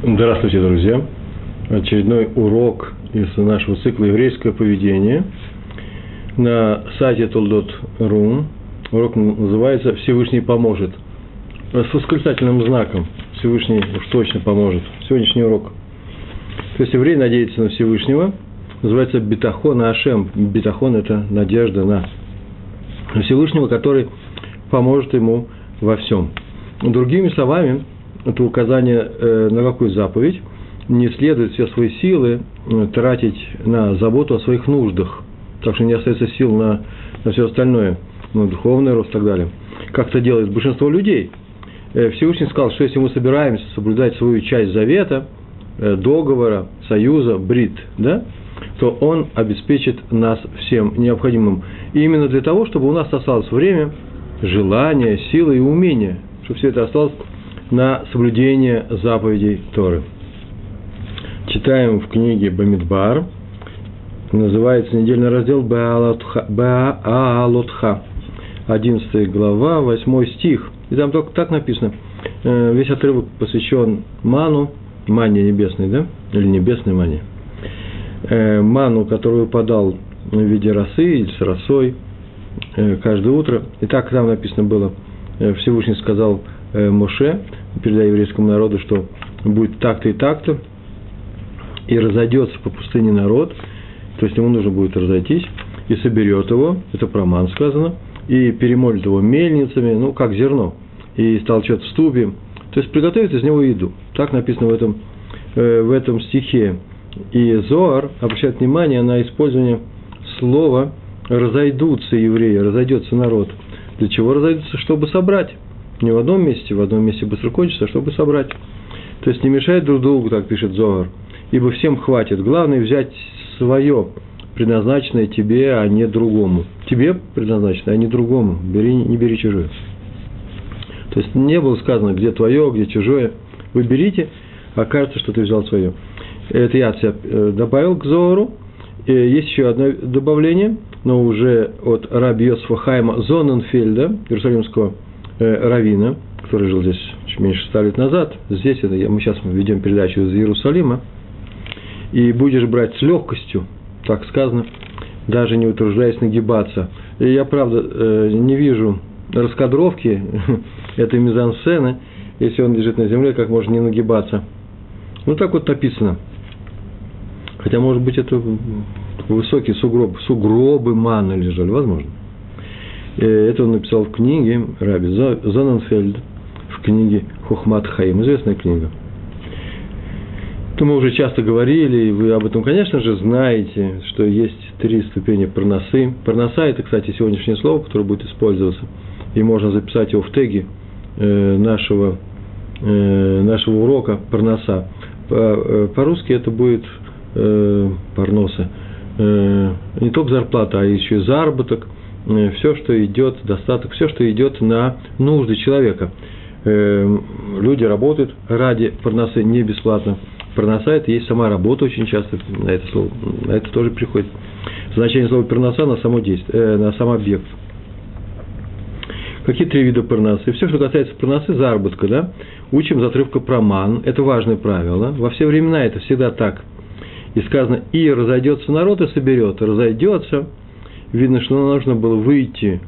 Здравствуйте, друзья! Очередной урок из нашего цикла «Еврейское поведение» на сайте toldot.ru. Урок называется «Всевышний поможет». С восклицательным знаком «Всевышний уж точно поможет». Сегодняшний урок. То есть еврей надеется на Всевышнего, называется «Бетахон Ашем». Бетахон – это надежда на Всевышнего, который поможет ему во всем. Другими словами – это указание э, на какую заповедь, не следует все свои силы э, тратить на заботу о своих нуждах, так что не остается сил на, на все остальное, на духовный рост и так далее. Как это делает большинство людей. Э, Всевышний сказал, что если мы собираемся соблюдать свою часть завета, договора, союза, брит, да, то он обеспечит нас всем необходимым. И именно для того, чтобы у нас осталось время, желание, силы и умение, чтобы все это осталось на соблюдение заповедей Торы. Читаем в книге Бамидбар, называется недельный раздел Баалотха, 11 глава, 8 стих. И там только так написано. Э, весь отрывок посвящен ману, мане небесной, да? Или небесной мане. Э, ману, которую подал в виде росы или с росой э, каждое утро. И так там написано было, Всевышний сказал Моше, передая еврейскому народу, что будет так-то и так-то, и разойдется по пустыне народ, то есть ему нужно будет разойтись, и соберет его, это про ман сказано, и перемолит его мельницами, ну, как зерно, и столчет в ступе, то есть приготовит из него еду. Так написано в этом, э, в этом стихе. И Зоар обращает внимание на использование слова «разойдутся евреи», «разойдется народ». Для чего разойдутся? Чтобы собрать не в одном месте, в одном месте быстро кончится, а чтобы собрать. То есть не мешает друг другу, так пишет Зоар, ибо всем хватит. Главное взять свое, предназначенное тебе, а не другому. Тебе предназначено, а не другому. Бери, не бери чужое. То есть не было сказано, где твое, где чужое. Вы берите, окажется, что ты взял свое. Это я э, добавил к Зоару. Есть еще одно добавление, но уже от Раби Йосфа Хайма Зоненфельда, Иерусалимского э, Равина, который жил здесь чуть меньше ста лет назад, здесь это, мы сейчас ведем передачу из Иерусалима, и будешь брать с легкостью, так сказано, даже не утруждаясь нагибаться. И я, правда, э, не вижу раскадровки этой мизансцены, если он лежит на земле, как можно не нагибаться. Ну, так вот написано. Хотя, может быть, это высокие сугробы, сугробы маны лежали, возможно. Э, это он написал в книге Раби Зоненфельд, в книге Хохмат Хаим, известная книга. То мы уже часто говорили, и вы об этом, конечно же, знаете, что есть три ступени парносы. Парноса – это, кстати, сегодняшнее слово, которое будет использоваться, и можно записать его в теге э, нашего, э, нашего урока парноса. По-русски это будет парноса. Не только зарплата, а еще и заработок – все, что идет, достаток, все, что идет на нужды человека. Э, люди работают ради парносы не бесплатно. Парноса – это есть сама работа очень часто, на это, слово, на это тоже приходит. Значение слова парноса на само действие, э, на сам объект. Какие три вида парносы? Все, что касается парносы, заработка, да, учим затрывка проман, это важное правило. Во все времена это всегда так. И сказано, и разойдется народ и соберет, разойдется – видно, что нужно было выйти,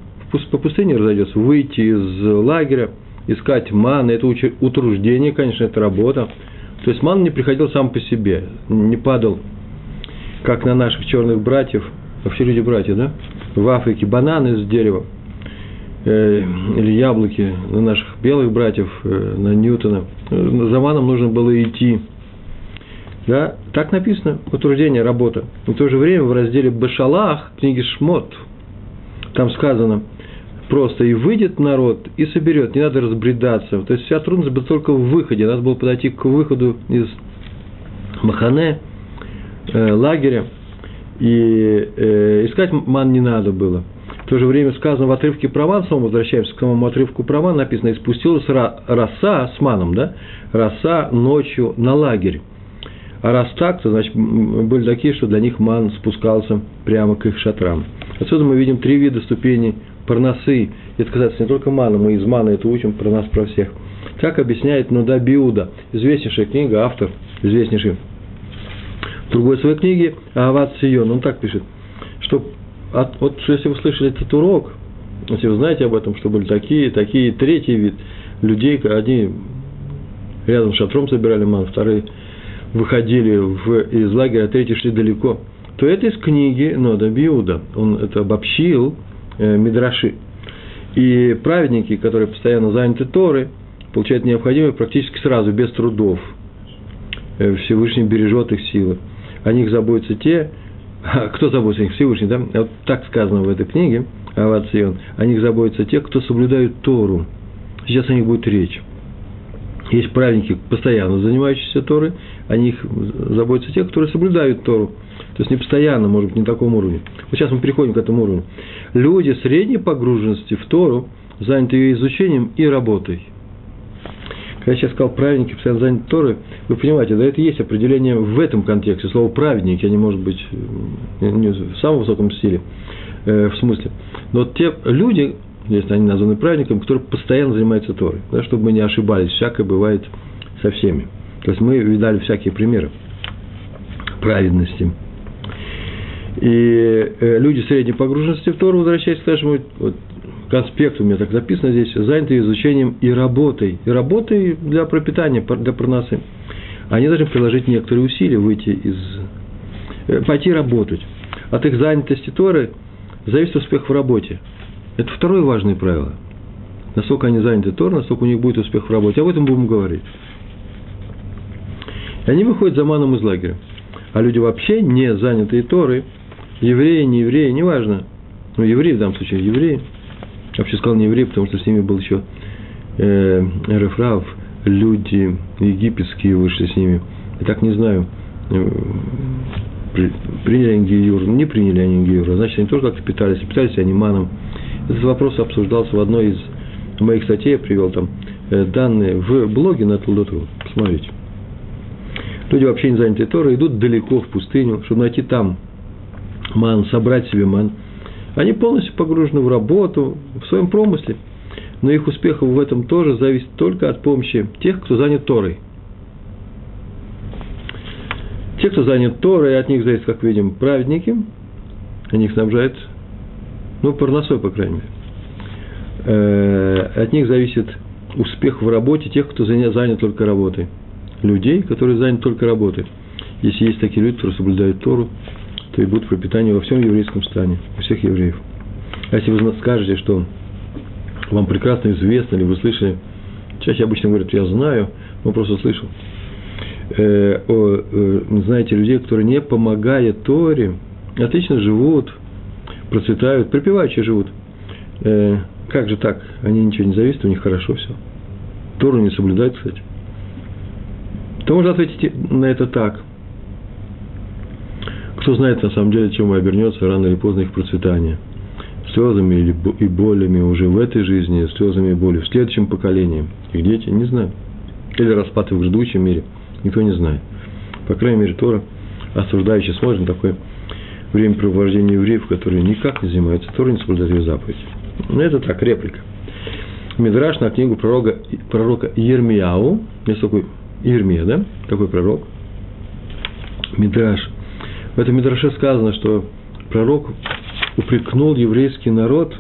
по пустыне разойдется, выйти из лагеря, искать ман, это утруждение, конечно, это работа. То есть ман не приходил сам по себе, не падал, как на наших черных братьев, вообще люди братья, да, в Африке, бананы с дерева, э, или яблоки на наших белых братьев, э, на Ньютона. За маном нужно было идти. Да? Так написано, утруждение, работа. И в то же время в разделе Башалах, книги Шмот, там сказано просто «и выйдет народ, и соберет, не надо разбредаться». То есть вся трудность была только в выходе, надо было подойти к выходу из Махане, э, лагеря, и э, искать ман не надо было. В то же время сказано в отрывке про ман, снова возвращаемся к самому отрывку про ман, написано, и спустилась роса с маном, да, роса ночью на лагерь. А раз так, то значит были такие, что для них ман спускался прямо к их шатрам. Отсюда мы видим три вида ступеней парносы. Это касается не только мана, мы из мана это учим, про нас, про всех. Так объясняет Нуда Биуда, известнейшая книга, автор, известнейший. В другой своей книге Ават Сион, он так пишет, что от, вот если вы слышали этот урок, если вы знаете об этом, что были такие, такие, третий вид людей, одни рядом с шатром собирали ман, вторые выходили в, из лагеря, а третьи шли далеко, то это из книги Нода Биуда. Он это обобщил э, Мидраши. И праведники, которые постоянно заняты Торой, получают необходимое практически сразу, без трудов. Э, Всевышний бережет их силы. О них заботятся те, кто заботится о них? Всевышний, да? Вот так сказано в этой книге, Авацион. О них заботятся те, кто соблюдают Тору. Сейчас о них будет речь. Есть праведники, постоянно занимающиеся Торой, о них заботятся те, которые соблюдают Тору. То есть не постоянно, может быть, не на таком уровне. Вот сейчас мы переходим к этому уровню. Люди средней погруженности в Тору заняты ее изучением и работой. Когда я сейчас сказал праведники, постоянно заняты Торой, вы понимаете, да, это есть определение в этом контексте. Слово праведники, они, может быть, не в самом высоком стиле, э, в смысле. Но те люди, если они названы праведниками, которые постоянно занимаются Торой, да, чтобы мы не ошибались, всякое бывает со всеми. То есть мы видали всякие примеры праведности. И э, люди средней погруженности в Тору, возвращаясь к нашему вот, конспекту, у меня так записано здесь, заняты изучением и работой. И работой для пропитания, для проносы. Они должны приложить некоторые усилия, выйти из... Э, пойти работать. От их занятости Торы зависит успех в работе. Это второе важное правило. Насколько они заняты Торой, настолько у них будет успех в работе. Об этом будем говорить. И они выходят за маном из лагеря. А люди вообще не занятые Торой, евреи, не евреи, неважно. Ну, евреи в данном случае, евреи. Я вообще сказал не евреи, потому что с ними был еще э, Рефрав, люди египетские вышли с ними. Я так не знаю, э, приняли они Гиюр, не приняли они Гиюр, значит, они тоже как-то питались, питались они маном. Этот вопрос обсуждался в одной из моих статей, я привел там э, данные в блоге на Толдоту. Посмотрите. Люди вообще не заняты Торой, идут далеко в пустыню, чтобы найти там ман, собрать себе ман. Они полностью погружены в работу, в своем промысле. Но их успех в этом тоже зависит только от помощи тех, кто занят Торой. Те, кто занят Торой, от них зависит, как видим, праведники. Они их снабжают, ну, парносой, по крайней мере. Э, от них зависит успех в работе тех, кто занят только работой. Людей, которые заняты только работой. Если есть такие люди, которые соблюдают Тору, то и будет пропитание во всем еврейском стане, у всех евреев. А если вы скажете, что вам прекрасно известно, или вы слышали, чаще обычно говорят, я знаю, но просто слышал, э, о, э, знаете людей, которые не помогая Торе, отлично живут, процветают, припеваючи живут. Э, как же так? Они ничего не зависят, у них хорошо все. Тору не соблюдают, кстати. То можно ответить на это так. Кто знает, на самом деле, чем обернется рано или поздно их процветание. Слезами или и болями уже в этой жизни, слезами и болью в следующем поколении. Их дети не знают. Или распад в ждущем мире. Никто не знает. По крайней мере, Тора осуждающий смотрит на такое времяпрепровождение евреев, которые никак не занимаются Торой, не соблюдают ее заповедь. Ну, это так, реплика. Мидраш на книгу пророка, пророка Ермияу, есть такой Ирмия, да, такой пророк, Мидраш – в этом Мидраше сказано, что пророк упрекнул еврейский народ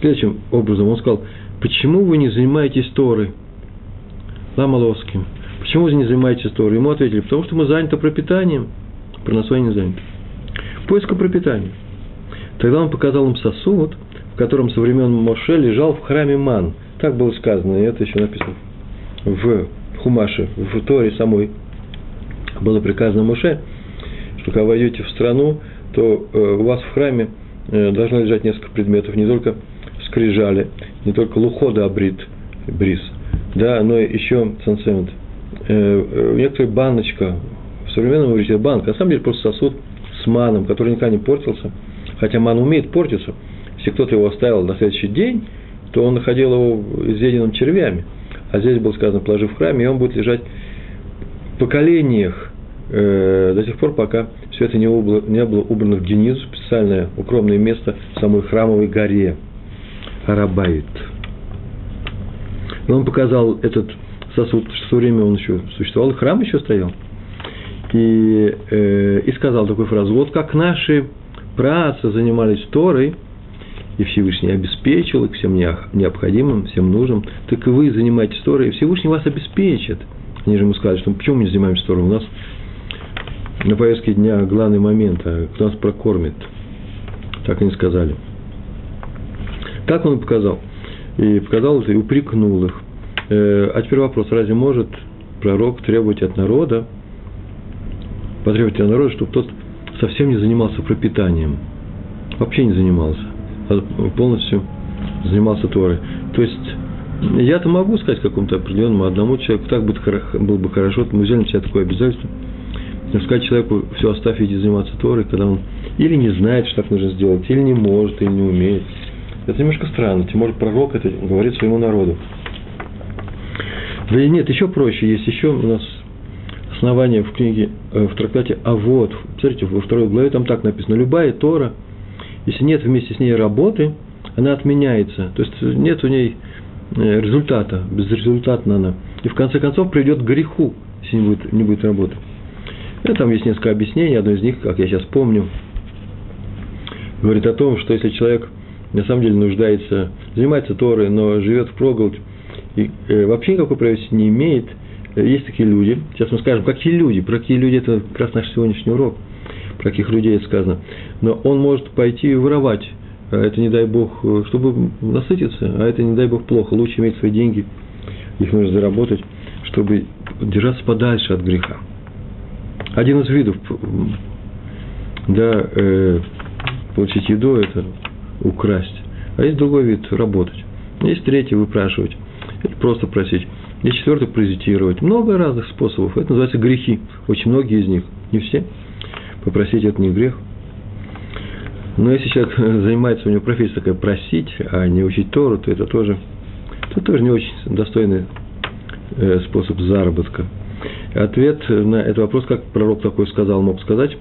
следующим образом. Он сказал, почему вы не занимаетесь Торой? Ламаловским. Почему вы не занимаетесь Торой? Ему ответили, потому что мы заняты пропитанием. Проносой не занят. Поиском пропитания. Тогда он показал им сосуд, в котором со времен Моше лежал в храме Ман. Так было сказано, и это еще написано в Хумаше, в Торе самой. Было приказано Моше что когда войдете в страну, то э, у вас в храме э, должно лежать несколько предметов, не только скрижали, не только лухода абрит, бриз, да, но еще ценцемент. Э, некоторая баночка, в современном иврите банк, на самом деле просто сосуд с маном, который никогда не портился, хотя ман умеет портиться, если кто-то его оставил на следующий день, то он находил его изъеденным червями. А здесь было сказано, положи в храме, и он будет лежать в поколениях э, до тех пор, пока все это не было, не было убрано в Генизу, специальное укромное место в самой храмовой горе Арабайт. И он показал этот сосуд, что в время он еще существовал, храм еще стоял. И, э, и сказал такую фразу, вот как наши працы занимались Торой, и Всевышний обеспечил их всем необходимым, всем нужным, так и вы занимаетесь Торой, и Всевышний вас обеспечит. Они же ему сказали, что почему мы не занимаемся Торой? У нас на повестке дня главный момент, а кто нас прокормит? Так они сказали. Так он показал. И показал и упрекнул их. Э, а теперь вопрос, разве может пророк требовать от народа, потребовать от народа, чтобы тот совсем не занимался пропитанием? Вообще не занимался, а полностью занимался Торой. То есть, я-то могу сказать какому-то определенному одному человеку, так будет, было бы хорошо, мы взяли на себя такое обязательство, сказать человеку, все, оставь, иди заниматься Торой, когда он или не знает, что так нужно сделать, или не может, или не умеет. Это немножко странно, тем более пророк это говорит своему народу. Да и нет, еще проще, есть еще у нас основание в книге, в трактате А вот, смотрите, во второй главе там так написано, любая Тора, если нет вместе с ней работы, она отменяется, то есть нет у ней э, результата, безрезультатно она. И в конце концов приведет к греху, если не будет, не будет работы. И там есть несколько объяснений, одно из них, как я сейчас помню, говорит о том, что если человек на самом деле нуждается, занимается Торой, но живет в проголодь, и э, вообще никакой правительства не имеет. Э, есть такие люди, сейчас мы скажем, какие люди, про какие люди, это как раз наш сегодняшний урок, про каких людей это сказано. Но он может пойти и воровать, а это не дай бог, э, чтобы насытиться, а это не дай бог плохо, лучше иметь свои деньги, их нужно заработать, чтобы держаться подальше от греха. Один из видов, да, э, получить еду – это украсть, а есть другой вид – работать. Есть третий – выпрашивать. Или просто просить. И четвертый – паразитировать. Много разных способов. Это называется грехи. Очень многие из них. Не все. Попросить – это не грех. Но если человек занимается, у него профессия такая просить, а не учить Тору, то это тоже, это тоже не очень достойный э, способ заработка. Ответ на этот вопрос, как пророк такой сказал, мог сказать,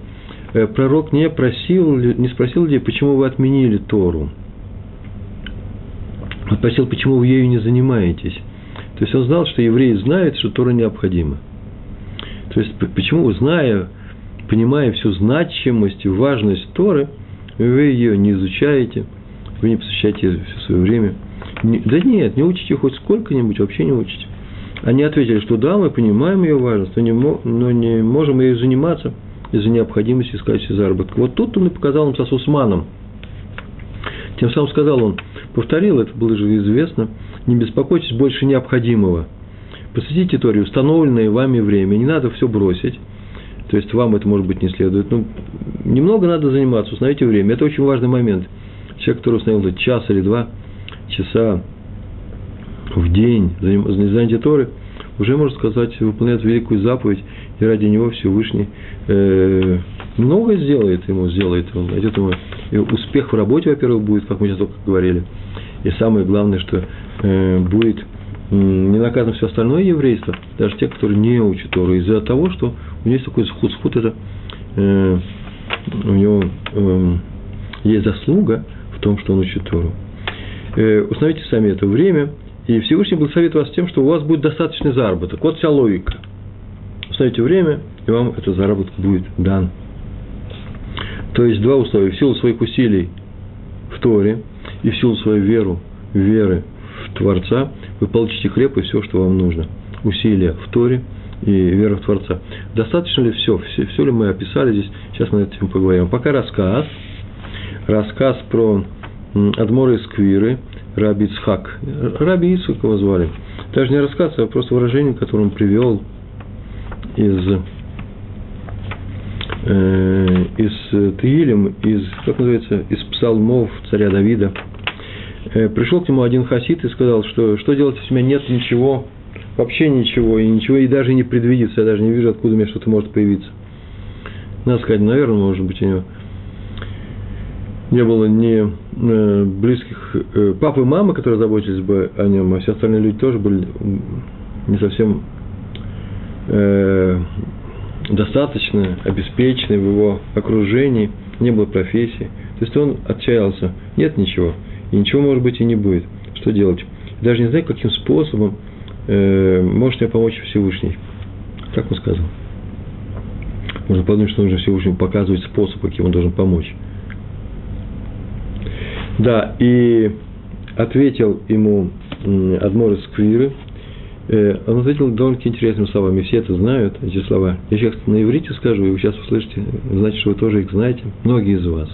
э, пророк не просил, не спросил людей, почему вы отменили Тору. Он спросил, почему вы ею не занимаетесь. То есть он знал, что евреи знают, что Тора необходима. То есть почему, зная, понимая всю значимость и важность Торы, вы ее не изучаете, вы не посвящаете все свое время. Да нет, не учите хоть сколько-нибудь, вообще не учите. Они ответили, что да, мы понимаем ее важность, но не, но не можем ею заниматься из-за необходимости искать себе заработок. Вот тут он и показал нам со Сусманом. Тем самым сказал он, повторил, это было же известно, не беспокойтесь больше необходимого. Посвятите Торе установленное вами время, не надо все бросить. То есть вам это, может быть, не следует. Ну, немного надо заниматься, установите время. Это очень важный момент. Человек, который установил час или два часа в день занятия Торы, уже, можно сказать, выполняет великую заповедь, и ради него Всевышний э, много сделает ему, сделает, он найдет ему и успех в работе, во-первых, будет, как мы сейчас только говорили, и самое главное, что э, будет э, не наказано все остальное еврейство, даже те, которые не учат Тору, из-за того, что у него есть такой схуд, схуд это э, у него э, есть заслуга в том, что он учит Тору. Э, установите сами это время – и Всевышний благословит вас тем, что у вас будет достаточный заработок. Вот вся логика. Установите время, и вам этот заработок будет дан. То есть два условия. В силу своих усилий в Торе и в силу своей веры, веры в Творца вы получите хлеб и все, что вам нужно. Усилия в Торе и вера в Творца. Достаточно ли все? Все, все ли мы описали здесь? Сейчас мы этим поговорим. Пока рассказ. Рассказ про Адмора и Сквиры, Раби Ицхак. Раби Ицхак его звали. Даже не рассказ, а просто выражение, которое он привел из, э, из Таилем, из, как называется, из псалмов царя Давида. Э, пришел к нему один хасид и сказал, что что делать, если у меня нет ничего, вообще ничего, и ничего, и даже не предвидится, я даже не вижу, откуда у меня что-то может появиться. Надо сказать, наверное, может быть, у него не было ни э, близких э, папы и мамы, которые заботились бы о нем, а все остальные люди тоже были не совсем э, достаточно обеспечены в его окружении, не было профессии. То есть он отчаялся, нет ничего, и ничего, может быть, и не будет. Что делать? даже не знаю, каким способом э, может мне помочь Всевышний. Так он сказал. Можно подумать, что нужно Всевышнему показывать способ, каким он должен помочь. Да, и ответил ему Адмор из Квиры, он ответил довольно-таки интересными словами. Все это знают, эти слова. Я сейчас на иврите скажу, и вы сейчас услышите, значит, что вы тоже их знаете, многие из вас.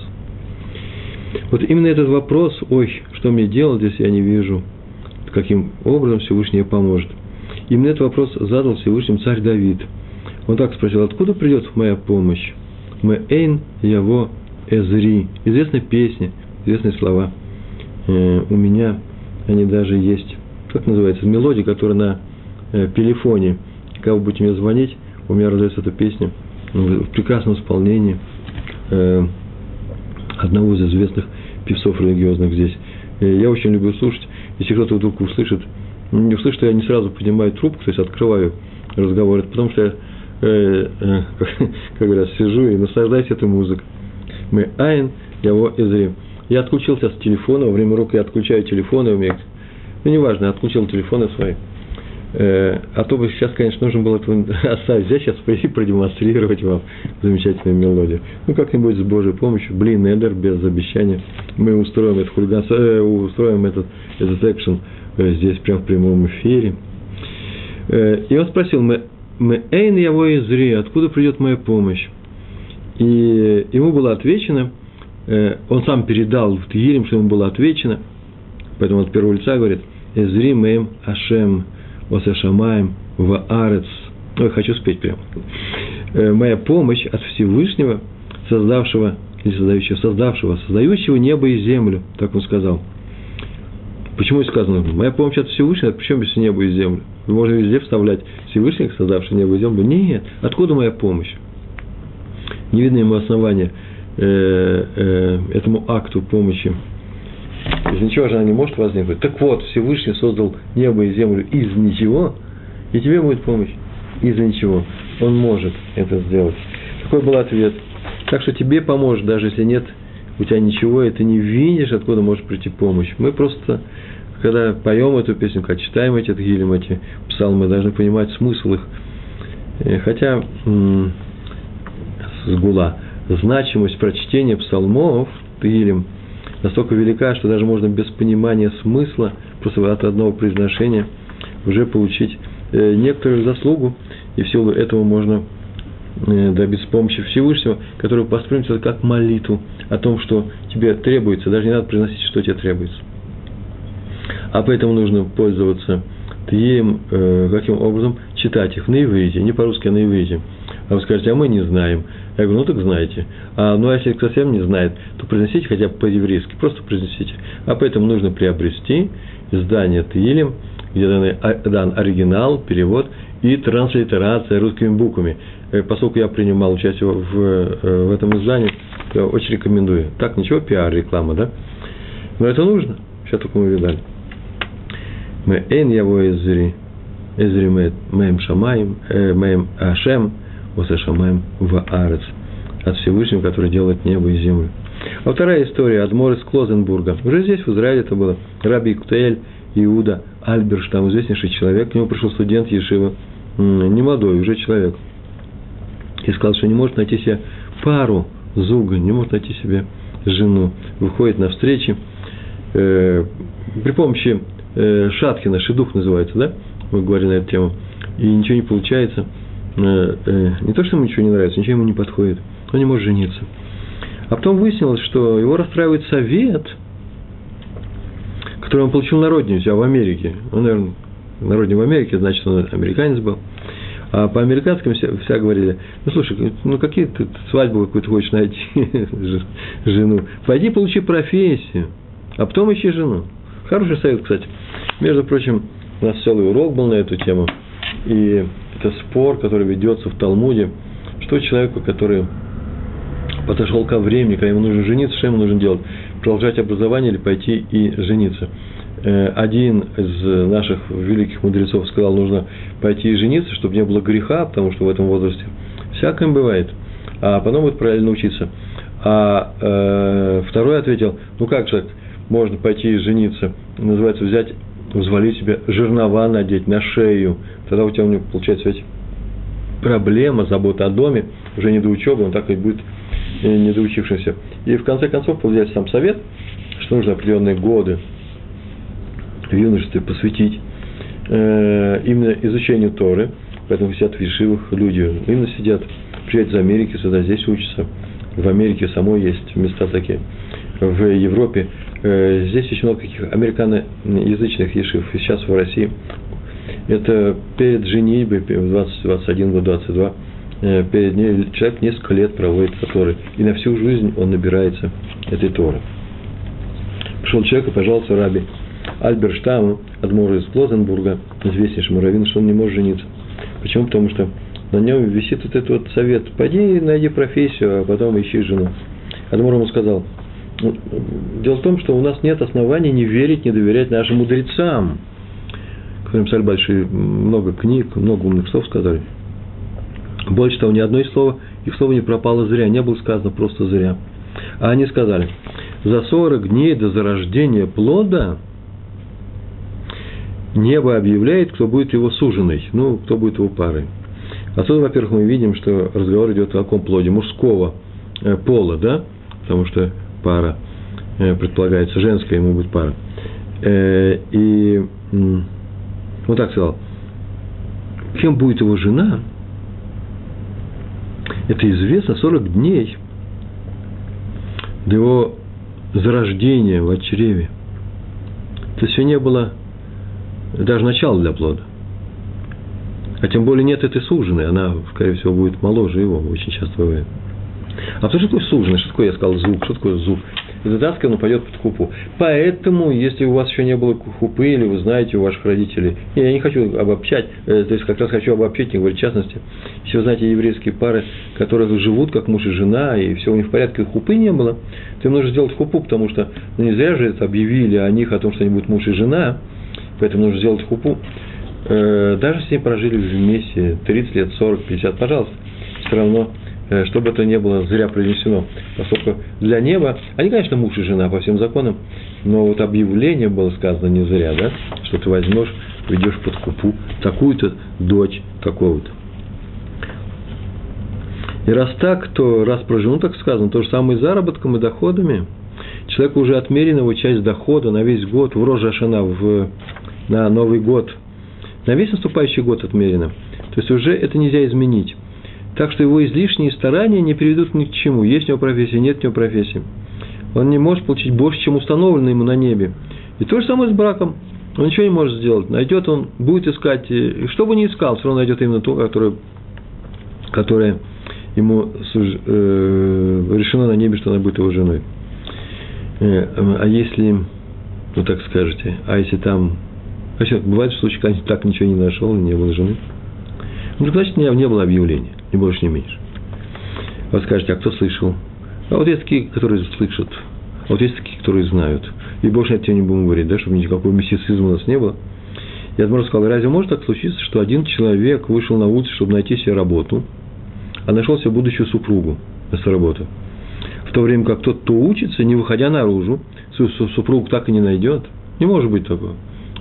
Вот именно этот вопрос, ой, что мне делать, если я не вижу, каким образом Всевышний поможет. Именно этот вопрос задал Всевышним царь Давид. Он так спросил, откуда придет моя помощь? Мы эйн яво эзри. Известная песня, известные слова. Э, у меня они даже есть. Как называется? Мелодия, которая на э, телефоне. Когда вы будете мне звонить, у меня раздается эта песня в прекрасном исполнении э, одного из известных певцов религиозных здесь. Я очень люблю слушать. Если кто-то вдруг услышит, не услышит, я не сразу поднимаю трубку, то есть открываю разговор, потому что я, э, э, как говорят, сижу и наслаждаюсь этой музыкой. Мы айн, я его изрим. Я отключился с телефона, во время урока я отключаю телефоны у меня. Ну, неважно, отключил телефоны свои. Э, а то бы сейчас, конечно, нужно было это оставить. Я сейчас пойти продемонстрировать вам замечательную мелодию. Ну, как-нибудь с Божьей помощью. Блин, Эдер, без обещания. Мы устроим этот хулиганство, э, устроим этот, этот экшен э, здесь, прямо в прямом эфире. Э, и он спросил, мы, мы эйн яво изри, откуда придет моя помощь? И ему было отвечено – он сам передал в Тиилим, что ему было отвечено, поэтому от первого лица говорит, «Эзри мэм Ашем осашамаем в арец». Ой, хочу спеть прямо. «Э, «Моя помощь от Всевышнего, создавшего, или создающего, создавшего, создающего небо и землю», так он сказал. Почему сказано, моя помощь от Всевышнего, причем без неба и землю? Можно везде вставлять Всевышний, создавший небо и землю. Нет, откуда моя помощь? Не видно ему основания – э, э, этому акту помощи. Из ничего же она не может возникнуть. Так вот, Всевышний создал небо и землю из ничего, и тебе будет помощь из ничего. Он может это сделать. Такой был ответ. Так что тебе поможет, даже если нет у тебя ничего, и ты не видишь, откуда может прийти помощь. Мы просто, когда поем эту песню, когда читаем эти гилем, эти псалмы, должны понимать смысл их. Э, хотя с гула значимость прочтения псалмов Тилем настолько велика, что даже можно без понимания смысла, просто от одного произношения, уже получить э, некоторую заслугу, и в силу этого можно э, добиться помощи Всевышнего, который воспримет это как молитву о том, что тебе требуется, даже не надо произносить, что тебе требуется. А поэтому нужно пользоваться Тием, э, каким образом? Читать их на иврите, не по-русски, а на иврите. А вы скажете, а мы не знаем. Я говорю, ну так знаете. А, ну, а если совсем не знает, то произносите хотя бы по-еврейски, просто произносите. А поэтому нужно приобрести издание Тилем, где дан, а, дан оригинал, перевод и транслитерация русскими буквами. Э, поскольку я принимал участие в, э, в этом издании, то очень рекомендую. Так, ничего, пиар, реклама, да? Но это нужно. Сейчас только мы видали. Мы эн яво эзри, эзри мэм шамаем, э, мэм ашем – Осашамаем в Арец, от Всевышнего, который делает небо и землю. А вторая история, Адмор из Клозенбурга. Уже здесь, в Израиле, это было Раби Ктель, Иуда, Альберштам, известнейший человек. К нему пришел студент Ешива, не молодой, уже человек. И сказал, что не может найти себе пару зуга, не может найти себе жену. Выходит на встречи э, при помощи э, Шаткина, Шедух называется, да? Мы говорили на эту тему. И ничего не получается. Э, э, не то, что ему ничего не нравится, ничего ему не подходит, он не может жениться. А потом выяснилось, что его расстраивает совет, который он получил на родине, у себя в Америке. Он, наверное, на родине в Америке, значит, он американец был. А по американским вся, вся говорили, ну, слушай, ну, какие ты свадьбу какую-то хочешь найти, жену. Пойди получи профессию, а потом ищи жену. Хороший совет, кстати. Между прочим, у нас целый урок был на эту тему. И это спор, который ведется в Талмуде, что человеку, который подошел ко времени, когда ему нужно жениться, что ему нужно делать? Продолжать образование или пойти и жениться? Э, один из наших великих мудрецов сказал, нужно пойти и жениться, чтобы не было греха, потому что в этом возрасте всякое бывает, а потом будет правильно учиться. А э, второй ответил, ну как же, можно пойти и жениться, называется взять взвалить себе жернова надеть на шею. Тогда у тебя, получается, ведь проблема, забота о доме, уже не до учебы, он так и будет э, недоучившимся. И в конце концов появляется сам совет, что нужно определенные годы в юношестве посвятить э, именно изучению Торы, поэтому сидят в Ешивах люди, именно сидят, приезжают из Америки сюда, здесь учатся. В Америке самой есть места такие. В Европе э, здесь очень много каких американоязычных ешив. И сейчас в России это перед женитьбой, в 20, 21 год, 22, э, перед ней человек несколько лет проводит Торы. И на всю жизнь он набирается этой Торы. Пришел человек и пожаловался раби Альберштаму, адмору из Клозенбурга, известнейшему раввину, что он не может жениться. Почему? Потому что на нем висит вот этот вот совет. Пойди, найди профессию, а потом ищи жену. Адмор ему сказал, «Ну, дело в том, что у нас нет оснований не верить, не доверять нашим мудрецам – которые написали большие, много книг, много умных слов сказали. Больше того, ни одно из слова, их слово не пропало зря, не было сказано просто зря. А они сказали, за 40 дней до зарождения плода небо объявляет, кто будет его суженой, ну, кто будет его парой. Отсюда, во-первых, мы видим, что разговор идет о каком плоде? Мужского э, пола, да? Потому что пара э, предполагается женская, ему будет пара. Э, и вот так сказал, кем будет его жена, это известно 40 дней до его зарождения в чреве. То есть, не было даже начала для плода. А тем более нет этой суженой, она, скорее всего, будет моложе его, очень часто бывает. А что такое суженый? Что такое, я сказал, зуб? Что такое зуб? Задаска, он упадет под хупу. Поэтому, если у вас еще не было хупы, или вы знаете у ваших родителей, я не хочу обобщать, э, то есть как раз хочу обобщить, не говорить в частности, вы знаете еврейские пары, которые живут как муж и жена, и все у них в порядке, хупы не было, то им нужно сделать хупу, потому что ну, не зря же это объявили о них, о том, что они будут муж и жена, поэтому нужно сделать хупу. Э, даже если они прожили вместе 30 лет, 40, 50, пожалуйста, все равно чтобы это не было зря принесено. Поскольку для неба, они, конечно, муж и жена по всем законам, но вот объявление было сказано не зря, да, что ты возьмешь, ведешь под купу такую-то дочь какого-то. И раз так, то раз про жену так сказано, то же самое и заработком, и доходами. Человеку уже отмерена его часть дохода на весь год, в Рожашана, в, на Новый год. На весь наступающий год отмерено. То есть уже это нельзя изменить. Так что его излишние старания не приведут ни к чему. Есть у него профессия, нет у него профессии. Он не может получить больше, чем установлено ему на небе. И то же самое с браком. Он ничего не может сделать. Найдет он, будет искать, и что бы ни искал, все равно найдет именно то, которое, которое ему э, решено на небе, что она будет его женой. Э, а если, ну так скажете, а если там, а все, бывает случаи, когда так ничего не нашел, не было жены, ну, значит, не, не было объявления ни больше, ни меньше. Вы скажете, а кто слышал? А вот есть такие, которые слышат, а вот есть такие, которые знают. И больше на это не будем говорить, да, чтобы никакого мистицизма у нас не было. Я Адмор сказал, разве может так случиться, что один человек вышел на улицу, чтобы найти себе работу, а нашел себе будущую супругу вместо работы? В то время как тот, кто учится, не выходя наружу, супругу так и не найдет. Не может быть такого.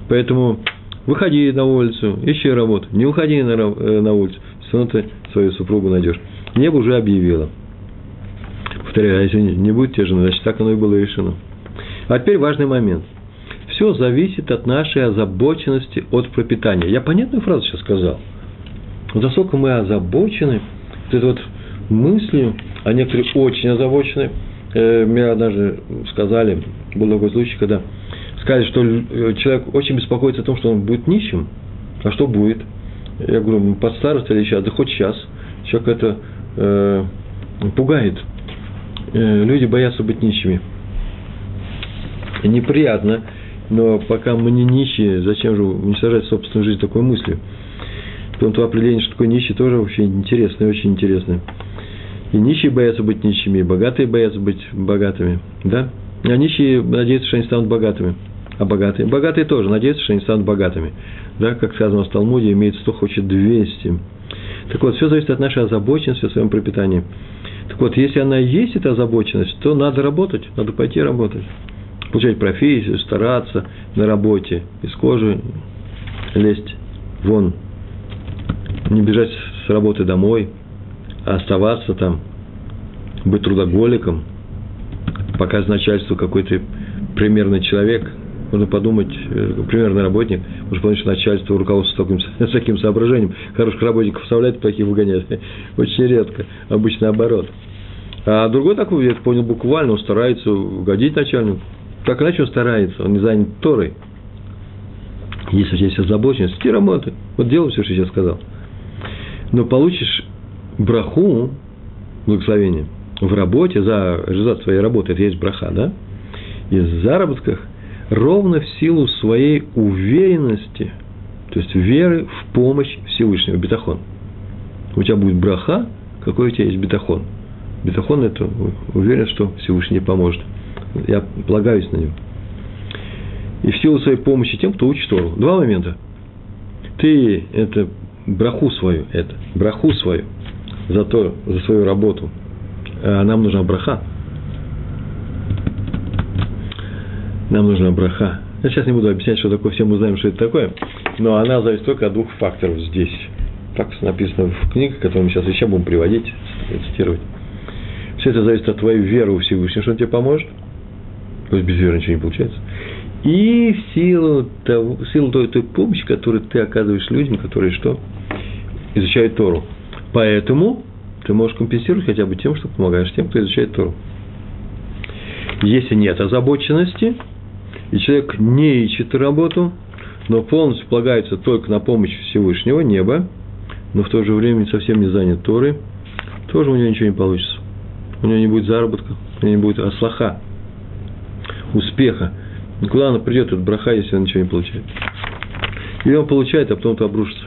Поэтому выходи на улицу, ищи работу. Не выходи на, э, на улицу, все равно ты свою супругу найдешь. Небо уже объявило. Повторяю, а если не будет те жены, значит, так оно и было решено. А теперь важный момент. Все зависит от нашей озабоченности от пропитания. Я понятную фразу сейчас сказал. Вот насколько мы озабочены, вот этой вот мыслью, а некоторые очень озабочены. Э, мне однажды сказали, был такой случай, когда сказали, что э, человек очень беспокоится о том, что он будет нищим. А что будет? Я говорю, под старость или сейчас? Да хоть сейчас. Человек это э, пугает. Э, люди боятся быть нищими. Неприятно, но пока мы не нищие, зачем же уничтожать собственную жизнь такой мыслью? Потом то определение, что такое нищий, тоже вообще интересное, очень интересное. И нищие боятся быть нищими, и богатые боятся быть богатыми. Да? А нищие надеются, что они станут богатыми. А богатые? Богатые тоже надеются, что они станут богатыми. Да, как сказано в Талмуде, имеет 100, хочет 200. Так вот, все зависит от нашей озабоченности о своем пропитании. Так вот, если она есть, эта озабоченность, то надо работать, надо пойти работать. получать профессию, стараться на работе, из кожи лезть вон, не бежать с работы домой, а оставаться там, быть трудоголиком, показать начальству какой то примерный человек, можно подумать, э, примерный работник, можно подумать, что начальство руководство таким, с таким соображением. Хороших работников вставляет, плохих выгоняет. Очень редко, обычно наоборот. А другой такой, я понял буквально, он старается угодить начальнику. Так иначе он старается, он не занят Торой. Если у тебя есть озабоченность, ты работай. Вот делай все, что я сейчас сказал. Но получишь браху, благословение, в работе, за результат своей работы, это есть браха, да? И в заработках ровно в силу своей уверенности, то есть веры в помощь Всевышнего, бетахон. У тебя будет браха, какой у тебя есть бетахон – Бетахон – это уверен, что Всевышний поможет. Я полагаюсь на него. И в силу своей помощи тем, кто учит Тору. Два момента. Ты это браху свою, это, браху свою за, то, за свою работу. А нам нужна браха. Нам нужна браха. Я сейчас не буду объяснять, что такое, все мы знаем, что это такое, но она зависит только от двух факторов здесь. Так написано в книге, которую мы сейчас еще будем приводить, цитировать. Все это зависит от твоей веры у Всевышнего, что он тебе поможет. То есть без веры ничего не получается. И в силу, того, в силу той, той помощи, которую ты оказываешь людям, которые что? Изучают Тору. Поэтому ты можешь компенсировать хотя бы тем, что помогаешь тем, кто изучает Тору. Если нет озабоченности, и человек не ищет работу, но полностью полагается только на помощь Всевышнего, неба, но в то же время совсем не занят Торой, тоже у него ничего не получится у него не будет заработка, у него не будет аслаха, успеха. Никуда она придет, этот браха, если он ничего не получает. Или он получает, а потом это обрушится.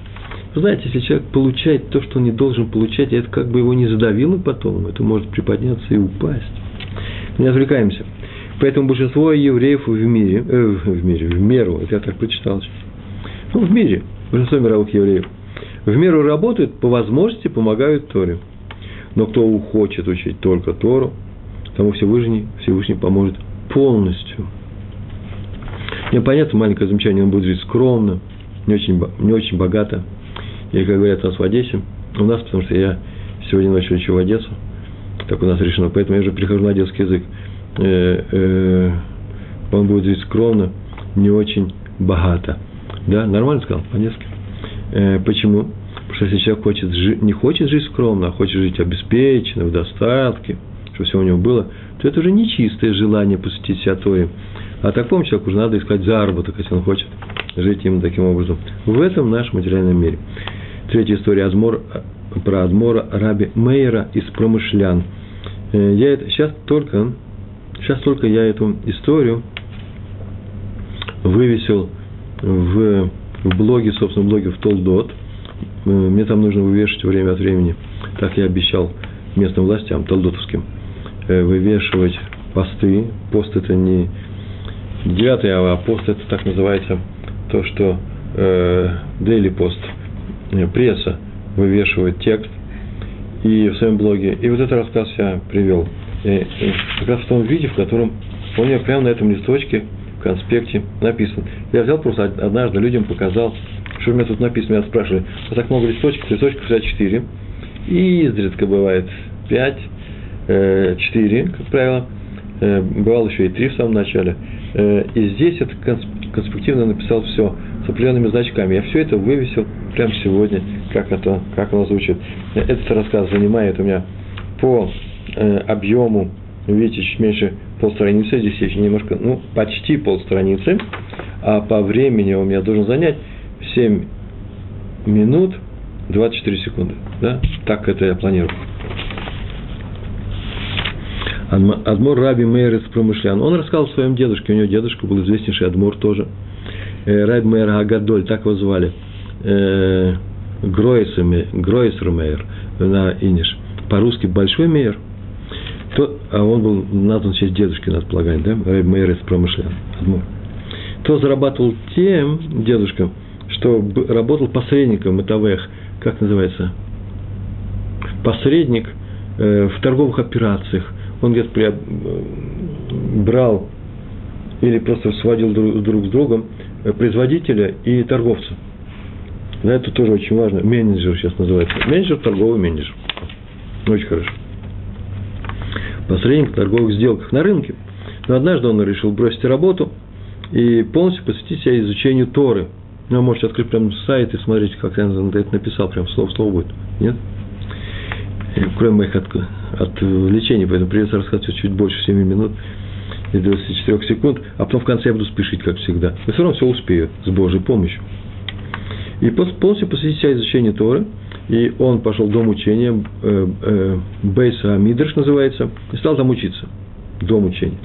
Вы знаете, если человек получает то, что он не должен получать, это как бы его не задавило потом, это может приподняться и упасть. Не отвлекаемся. Поэтому большинство евреев в мире, э, в мире, в меру, это я так прочитал, ну, в мире, большинство мировых евреев, в меру работают, по возможности помогают Торе. Но кто хочет учить только Тору, тому Всевышний, Всевышний поможет полностью. Мне понятно, маленькое замечание, он будет жить скромно, не очень, не очень богато. Или, как говорят у нас в Одессе, у нас, потому что я сегодня ночью учу в Одессу, так у нас решено, поэтому я уже перехожу на одесский язык. Э, э, он будет жить скромно, не очень богато. Да, нормально сказал, по-одесски. Э, почему? Потому что если человек хочет, жить, не хочет жить скромно, а хочет жить обеспеченно, в достатке, чтобы все у него было, то это уже не чистое желание посвятить себя Торе. А такому человеку уже надо искать заработок, если он хочет жить именно таким образом. В этом наш материальном мире. Третья история Азмор, про Азмора Раби Мейера из Промышлян. Э, я это, сейчас только, сейчас только я эту историю вывесил в, в блоге, собственно, в блоге в Толдот – мне там нужно вывешивать время от времени, так я обещал местным властям, талдотовским, э, вывешивать посты. Пост это не девятый, а пост это так называется то, что э, daily пост, э, пресса вывешивает текст и в своем блоге. И вот этот рассказ я привел. И, и как раз в том виде, в котором у меня прямо на этом листочке в конспекте написан. Я взял просто однажды людям показал что у меня тут написано, меня спрашивали, а так много листочков, листочков всегда 4. И изредка бывает 5, 4, э, как правило. Э, бывало еще и 3 в самом начале. Э, и здесь это конспективно написал все с определенными значками. Я все это вывесил прямо сегодня, как, это, как оно звучит. Этот рассказ занимает у меня по объему, видите, чуть меньше полстраницы, здесь еще немножко, ну, почти полстраницы, а по времени у меня должен занять 7 минут 24 секунды. Да? Так это я планирую. Адмор Раби Мейер из Промышлян. Он рассказал своем дедушке, у него дедушка был известнейший Адмор тоже. Э, Раби Мейер Агадоль, так его звали. Э, Гройсер Мейер на Иниш. По-русски Большой Мейер. То, а он был назван в честь дедушки, надо полагать, да? Мейер из Промышлян. То зарабатывал тем, дедушка, что работал посредником Матавех, как называется, посредник э, в торговых операциях. Он где-то брал или просто сводил друг, друг с другом э, производителя и торговца. Да, это тоже очень важно. Менеджер сейчас называется. Менеджер, торговый менеджер. Очень хорошо. Посредник в торговых сделках на рынке. Но однажды он решил бросить работу и полностью посвятить себя изучению Торы. Ну, можете открыть прям сайт и смотреть, как я это написал, прям слово в слово будет. Нет? Кроме моих от, отвлечений, поэтому придется рассказывать чуть больше 7 минут и 24 секунд, а потом в конце я буду спешить, как всегда. Но все равно все успею, с Божьей помощью. И полностью посвятить себя изучению Торы, и он пошел в дом учения, э, э, Бейса Мидрш называется, и стал там учиться. Дом учения.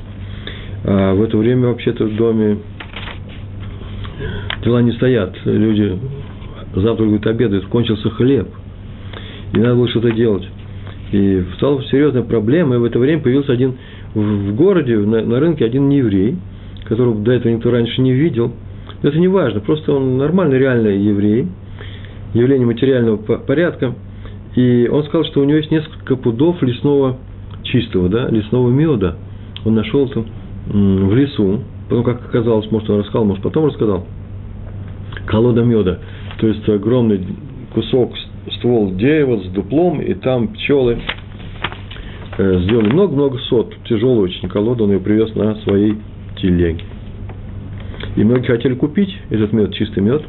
А в это время вообще-то в доме дела не стоят. Люди завтракают, обедают, кончился хлеб. И надо было что-то делать. И стала серьезная проблема, и в это время появился один в городе, на, на рынке, один нееврей, которого до этого никто раньше не видел. Это не важно, просто он нормальный, реальный еврей, явление материального порядка. И он сказал, что у него есть несколько пудов лесного чистого, да, лесного меда. Он нашел это в лесу. Потом, как оказалось, может, он рассказал, может, потом рассказал. Колода меда. То есть огромный кусок ствол дерева с дуплом, и там пчелы э, сделали много-много сот. Тяжелую очень колоду, он ее привез на своей телеге. И многие хотели купить этот мед, чистый мед.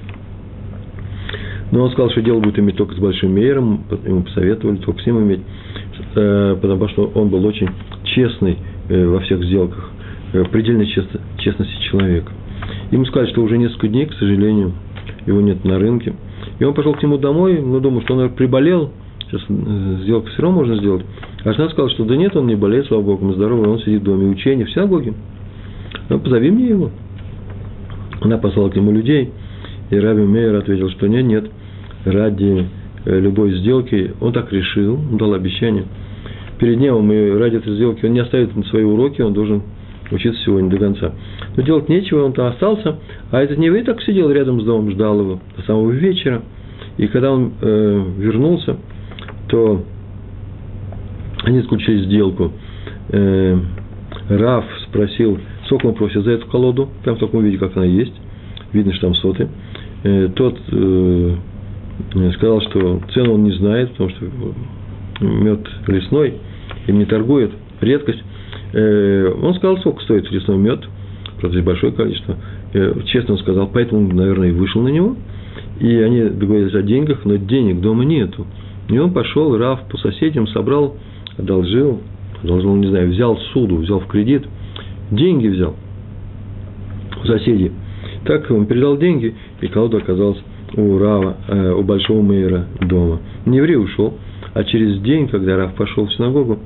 Но он сказал, что дело будет иметь только с Большим Мейером, ему посоветовали только с ним иметь, э, потому что он был очень честный э, во всех сделках, предельной честности человека. Ему сказали, что уже несколько дней, к сожалению, его нет на рынке – и он пошел к нему домой, ну, думаю, что он, наверное, приболел, сейчас э, сделку все равно можно сделать. А жена сказала, что да нет, он не болеет, слава Богу, он здоровый, он сидит в доме учения в синагоге. Ну, позови мне его. Она послала к нему людей, и Раби Мейер ответил, что нет, нет, ради э, любой сделки, он так решил, он дал обещание. Перед днем и ради этой сделки он не оставит свои уроки, он должен учиться сегодня до конца. Но делать нечего, он там остался, а этот еврей так сидел рядом с домом, ждал его до самого вечера. И когда он э, вернулся, то они заключили сделку. Э, Раф спросил, сколько он просит за эту колоду, прям в таком виде, как она есть, видно, что там соты. Э, тот э, сказал, что цену он не знает, потому что мед лесной, им не торгует, редкость. Э, он сказал, сколько стоит лесной мед, правда, здесь большое количество. Э, честно он сказал, поэтому, наверное, и вышел на него. И они договорились о деньгах, но денег дома нету. И он пошел, Раф по соседям собрал, одолжил, одолжил, не знаю, взял суду, взял в кредит, деньги взял у соседей. Так он передал деньги, и колода оказалась у Рава, э, у большого мэра дома. Не еврей ушел, а через день, когда Рав пошел в синагогу,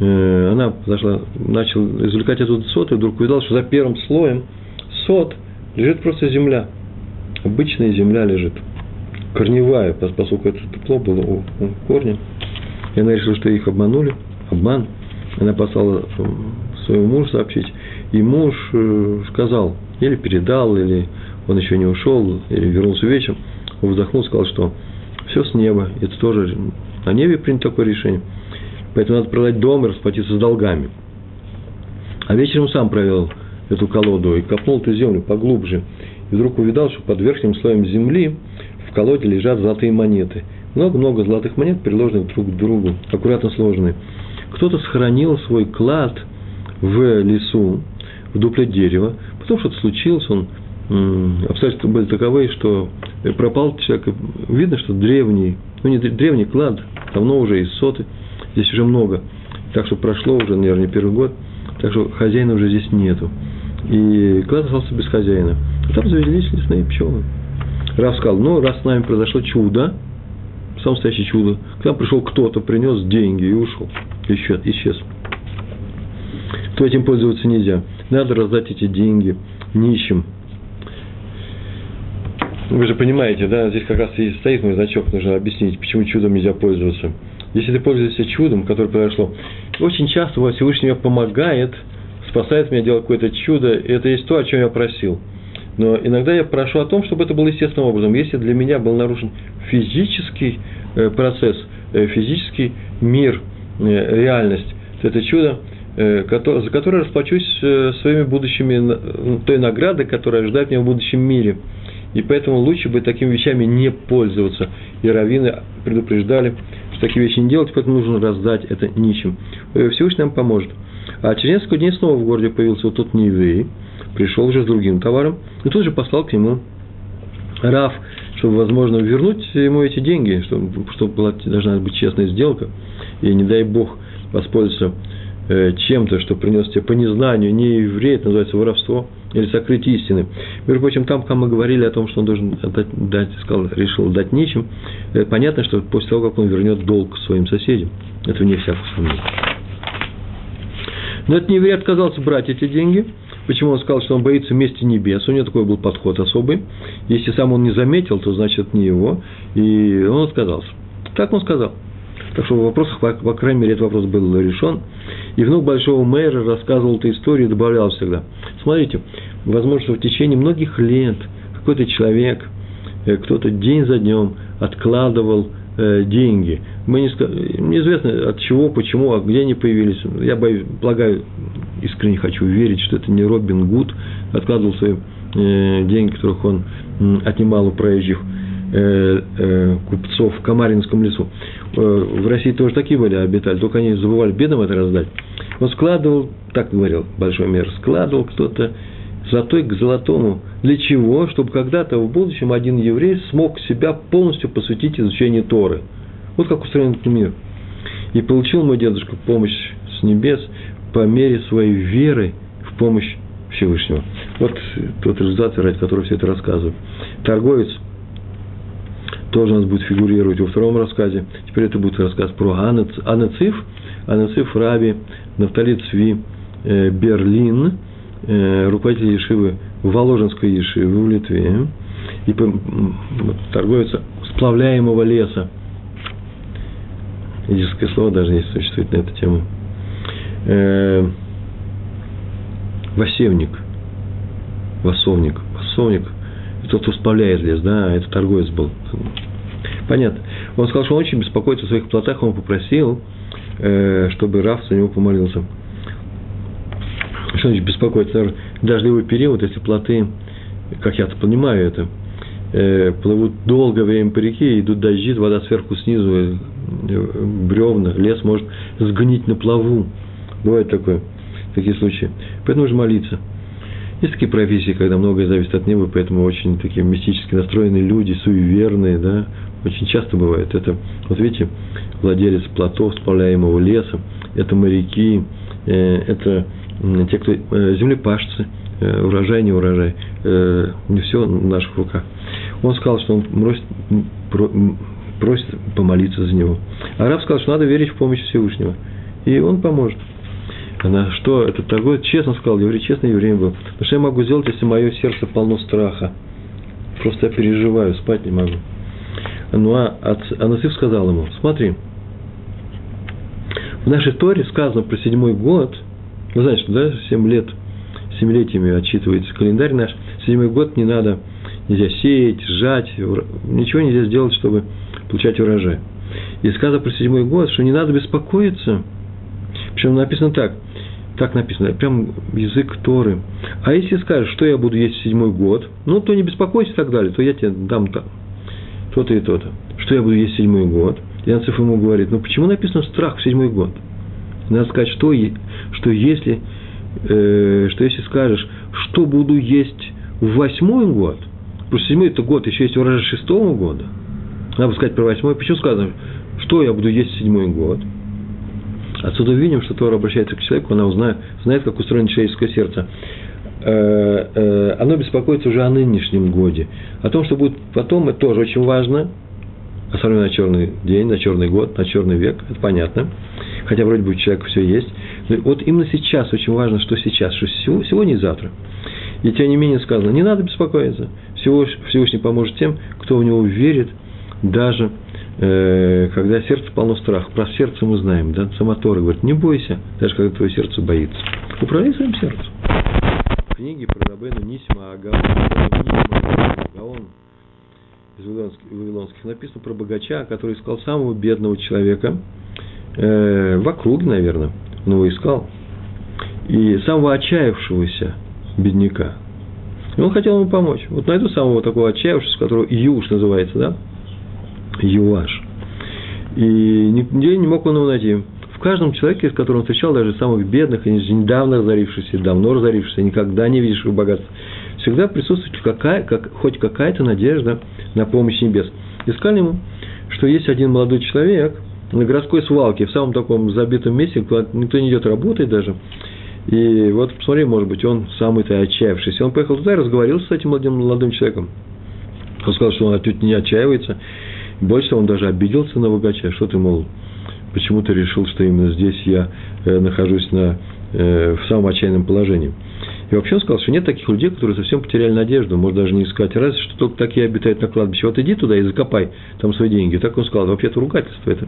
Э, она зашла, начал извлекать оттуда сот, и вдруг увидел, что за первым слоем сот лежит просто земля. Обычная земля лежит. Корневая, поскольку это тепло было у, у корня. И она решила, что их обманули. Обман. Она послала своему мужу сообщить. И муж э, сказал, или передал, или он еще не ушел, или вернулся вечером. Он вздохнул, сказал, что все с неба. Это тоже на небе принято такое решение. Поэтому надо продать дом и расплатиться с долгами. А вечером сам провел эту колоду и копнул эту землю поглубже. И вдруг увидал, что под верхним слоем земли в колоде лежат золотые монеты. Много-много золотых монет, приложенных друг к другу, аккуратно сложенные. Кто-то сохранил свой клад в лесу, в дупле дерева. Потом что-то случилось, он обстоятельства были таковы, что пропал человек. Видно, что древний, ну не древний клад, давно уже из соты – Здесь уже много. Так что прошло уже, наверное, первый год. Так что хозяина уже здесь нету. И клад остался без хозяина. А там завелись лесные пчелы. Раф сказал, ну, раз с нами произошло чудо, самое настоящее чудо, к нам пришел кто-то, принес деньги и ушел. Исчез. исчез. То этим пользоваться нельзя. Надо раздать эти деньги нищим. Вы же понимаете, да, здесь как раз и стоит мой значок, нужно объяснить, почему чудом нельзя пользоваться если ты пользуешься чудом, которое произошло, очень часто вот Всевышний мне помогает, спасает меня, делает какое-то чудо, и это есть то, о чем я просил. Но иногда я прошу о том, чтобы это было естественным образом. Если для меня был нарушен физический э, процесс, э, физический мир, э, реальность, то это чудо за которое расплачусь своими будущими, той наградой, которая ожидает меня в будущем мире. И поэтому лучше бы такими вещами не пользоваться. И раввины предупреждали, что такие вещи не делать, поэтому нужно раздать это нищим. Всевышний нам поможет. А через несколько дней снова в городе появился вот тот нееврей, пришел уже с другим товаром, и тут же послал к нему Раф, чтобы, возможно, вернуть ему эти деньги, чтобы, чтобы была, должна быть честная сделка, и не дай Бог воспользоваться э, чем-то, что принес тебе по незнанию, не еврей, это называется воровство, или сокрытие истины. Между прочим, там, когда мы говорили о том, что он должен отдать, дать, сказал, решил дать нечем, понятно, что после того, как он вернет долг своим соседям. Это не всякого сомнения. Но этот нееврей отказался брать эти деньги – Почему он сказал, что он боится мести небес? У него такой был подход особый. Если сам он не заметил, то значит не его. И он отказался. Так он сказал. Так что в вопросах, по, по крайней мере, этот вопрос был решен. И внук большого мэра рассказывал эту историю и добавлял всегда. Смотрите, возможно, что в течение многих лет какой-то человек, э, кто-то день за днем откладывал э, деньги. Мы не, неизвестно от чего, почему, а где они появились. Я боюсь, полагаю, искренне хочу верить, что это не Робин Гуд откладывал свои э, деньги, которых он отнимал у проезжих купцов в Камаринском лесу. Э, в России тоже такие были обитали, только они забывали бедам это раздать. Он складывал, так говорил большой мэр, складывал кто-то золотой к золотому. Для чего? Чтобы когда-то в будущем один еврей смог себя полностью посвятить изучению Торы. Вот как устроен этот мир. И получил мой дедушка помощь с небес по мере своей веры в помощь Всевышнего. Вот тот результат, ради которого все это рассказываю. Торговец тоже у нас будет фигурировать во втором рассказе. Теперь это будет рассказ про Анациф, Анациф Раби, Нафтали Цви, э, Берлин, э, руководитель Ешивы Воложенской Ешивы в Литве, и торговец сплавляемого леса. Идическое слово даже есть существует на эту тему – э, восевник, восовник, тот, кто сплавляет лес, да, это торговец был. Понятно. Он сказал, что он очень беспокоится о своих плотах, он попросил, э, чтобы Раф за него помолился. Что значит беспокоиться? Дождливый период, если плоты, как я-то понимаю это, э, плывут долгое время по реке, идут дожди, вода сверху, снизу, э, бревна, лес может сгнить на плаву. Бывает такое, такие случаи. Поэтому нужно молиться. Есть такие профессии, когда многое зависит от неба, поэтому очень такие мистически настроенные люди, суеверные, да, очень часто бывает. Это, вот видите, владелец плотов, сплавляемого леса, это моряки, э, это те, кто э, землепашцы, э, урожай, не урожай, не все в наших руках. Он сказал, что он просит, просит помолиться за него. Араб сказал, что надо верить в помощь Всевышнего, и он поможет. Она что, это такое, честно сказал, еврей, честный еврей был. Потому что я могу сделать, если мое сердце полно страха. Просто я переживаю, спать не могу. Ну, а Анасиф сказал ему, смотри, в нашей Торе сказано про седьмой год, вы знаете, что, да, семь лет, семилетиями отчитывается календарь наш, седьмой год не надо, нельзя сеять, сжать, ничего нельзя сделать, чтобы получать урожай. И сказано про седьмой год, что не надо беспокоиться. Причем написано так, так написано, прям язык Торы. А если скажешь, что я буду есть седьмой год, ну, то не беспокойся и так далее, то я тебе дам то, то-то и то-то. Что я буду есть седьмой год? Янцев ему говорит, ну, почему написано страх в седьмой год? Надо сказать, что, что если, э, что если скажешь, что буду есть в восьмой год, потому седьмой это год, еще есть урожай шестого года, надо сказать про восьмой, почему сказано, что я буду есть в седьмой год – Отсюда видим, что Тора обращается к человеку, она узнает, знает, как устроено человеческое сердце. Э, э, оно беспокоится уже о нынешнем годе. О том, что будет потом, это тоже очень важно. Особенно на черный день, на черный год, на черный век, это понятно. Хотя вроде бы у человека все есть. Но вот именно сейчас очень важно, что сейчас, что сегодня и завтра. И тем не менее сказано, не надо беспокоиться. Всевышний поможет тем, кто в него верит, даже когда сердце полно страха. Про сердце мы знаем, да? Сама Тора говорит, не бойся, даже когда твое сердце боится. Управляй своим сердцем. В книге про Рабену Нисима Агаон, из Вавилонских, написано про богача, который искал самого бедного человека э, в округе, наверное. Он его искал. и самого отчаявшегося бедняка. И он хотел ему помочь. Вот найду самого такого отчаявшегося, которого Юш называется, да? Юаш. И нигде не мог он его найти. В каждом человеке, с которым он встречал, даже самых бедных, и недавно разорившихся, давно разорившихся, никогда не видишь их богатств, всегда присутствует какая, как, хоть какая-то надежда на помощь небес. Искали ему, что есть один молодой человек на городской свалке, в самом таком забитом месте, куда никто не идет работать даже, и вот посмотри, может быть, он самый-то отчаявшийся. Он поехал туда и разговаривался с этим молодым, молодым человеком. Он сказал, что он отнюдь не отчаивается. Больше того, он даже обиделся на богача. Что ты, мол, почему ты решил, что именно здесь я э, нахожусь на, э, в самом отчаянном положении. И вообще он сказал, что нет таких людей, которые совсем потеряли надежду, может даже не искать, разве что только такие обитают на кладбище. Вот иди туда и закопай там свои деньги. Так он сказал, вообще это ругательство, это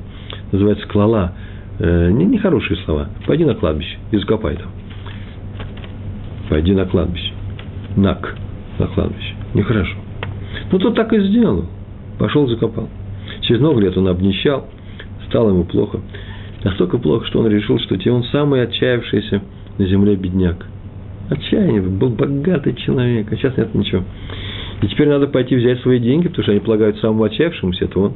называется клала. Э, Нехорошие слова. Пойди на кладбище и закопай там пойди на кладбище. Нак на кладбище. Нехорошо. Ну, тот так и сделал. Пошел, закопал. Через много лет он обнищал, стало ему плохо. Настолько плохо, что он решил, что те он самый отчаявшийся на земле бедняк. Отчаяние, был богатый человек, а сейчас нет ничего. И теперь надо пойти взять свои деньги, потому что они полагают самому отчаявшемуся, это он.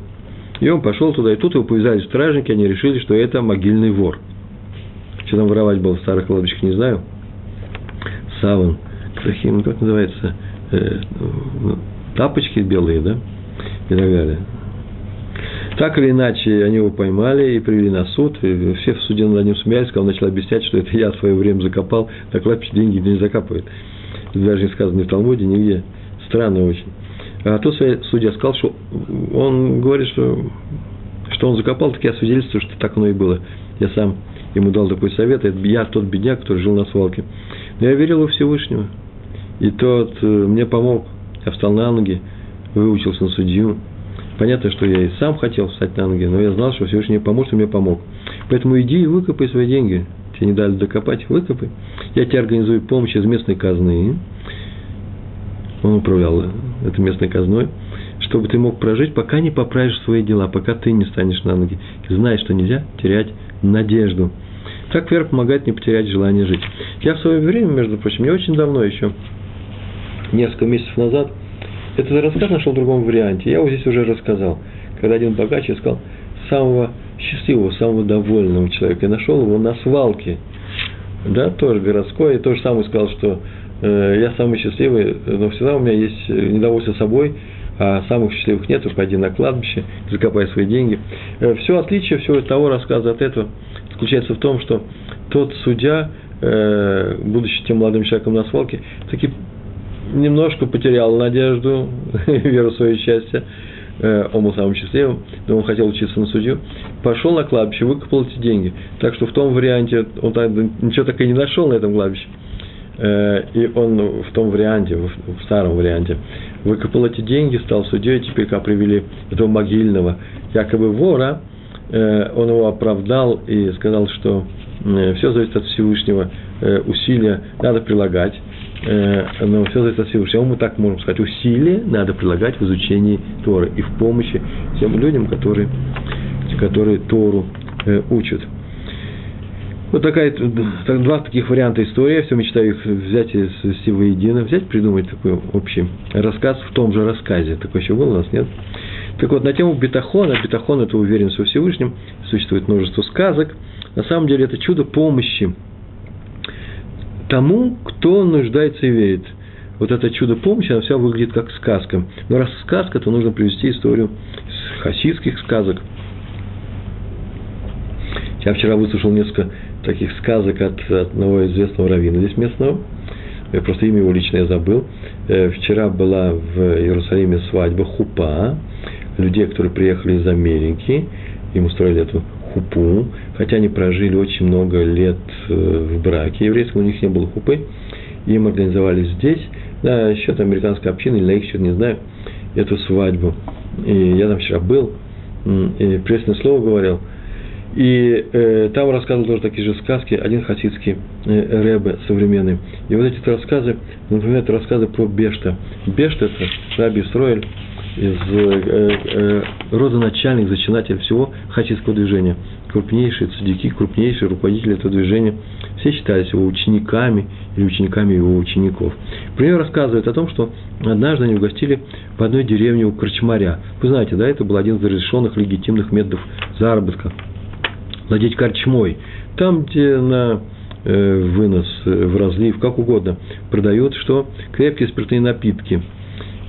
И он пошел туда, и тут его повязали стражники, они решили, что это могильный вор. Что там воровать было в старых кладбищах, не знаю саван, ну, как называется, э, ну, тапочки белые, да, и так далее. Так или иначе, они его поймали и привели на суд. И все в суде над ним смеялись, когда он начал объяснять, что это я в свое время закопал, на кладбище деньги не закапывают. Это даже не сказано ни в Талмуде, нигде. Странно очень. А то судья сказал, что он говорит, что, что он закопал, так я свидетельствую, что так оно и было. Я сам ему дал такой совет. Это я тот бедняк, который жил на свалке. Но я верил во Всевышнего. И тот э, мне помог. Я встал на ноги, выучился на судью. Понятно, что я и сам хотел встать на ноги, но я знал, что Всевышний поможет, и мне помог. Поэтому иди и выкопай свои деньги. Тебе не дали докопать, выкопай. Я тебе организую помощь из местной казны. Он управлял этой местной казной, чтобы ты мог прожить, пока не поправишь свои дела, пока ты не станешь на ноги. Знай, что нельзя терять надежду. Так вера помогает не потерять желание жить. Я в свое время, между прочим, не очень давно еще, несколько месяцев назад, этот рассказ нашел в другом варианте. Я его здесь уже рассказал. Когда один богач искал самого счастливого, самого довольного человека. И нашел его на свалке. Да, тоже городской. И то же самое сказал, что э, я самый счастливый, но всегда у меня есть недовольство собой, а самых счастливых нет, пойди на кладбище, закопай свои деньги. Э, все отличие всего того рассказа от этого заключается в том, что тот судья, э, будучи тем молодым человеком на свалке, таки немножко потерял надежду, веру в свое счастье, э, он был самым счастливым, но он хотел учиться на судью, пошел на кладбище, выкопал эти деньги. Так что в том варианте он ничего так и не нашел на этом кладбище. Э, и он в том варианте, в старом варианте, выкопал эти деньги, стал судьей, теперь как привели этого могильного, якобы вора, Э, он его оправдал и сказал, что все зависит от Всевышнего, усилия надо прилагать, но все зависит от Всевышнего. Мы так можем сказать, усилия надо прилагать в изучении Торы и в помощи тем людям, которые, которые Тору учат. Вот такая, два таких варианта истории. Я все мечтаю их взять и свести воедино, взять, придумать такой общий рассказ в том же рассказе. Такой еще был у нас, нет? Так вот, на тему бетахона, бетахон – это уверенность во Всевышнем, существует множество сказок. На самом деле, это чудо помощи тому, кто нуждается и верит. Вот это чудо помощи, оно вся выглядит как сказка. Но раз сказка, то нужно привести историю из хасидских сказок. Я вчера выслушал несколько таких сказок от одного известного раввина здесь местного. Я просто имя его лично забыл. Э, вчера была в Иерусалиме свадьба Хупа, людей, которые приехали из Америки, им устроили эту хупу, хотя они прожили очень много лет э, в браке еврейском, у них не было хупы, им организовали здесь, да, счет американской общины, или на их счет, не знаю, эту свадьбу. И я там вчера был, и пресное слово говорил, и э, там рассказывал тоже такие же сказки, один хасидский э, рэбе современный. И вот эти рассказы, например, это рассказы про Бешта. Бешта – это Раби Строэль, из э, э, родоначальник, зачинатель всего хасидского движения. Крупнейшие цадики, крупнейшие руководители этого движения. Все считались его учениками или учениками его учеников. Пример рассказывает о том, что однажды они угостили в одной деревне у корчмаря. Вы знаете, да, это был один из разрешенных легитимных методов заработка. Владеть корчмой. Там, где на э, вынос, э, в разлив, как угодно, продают что? Крепкие спиртные напитки –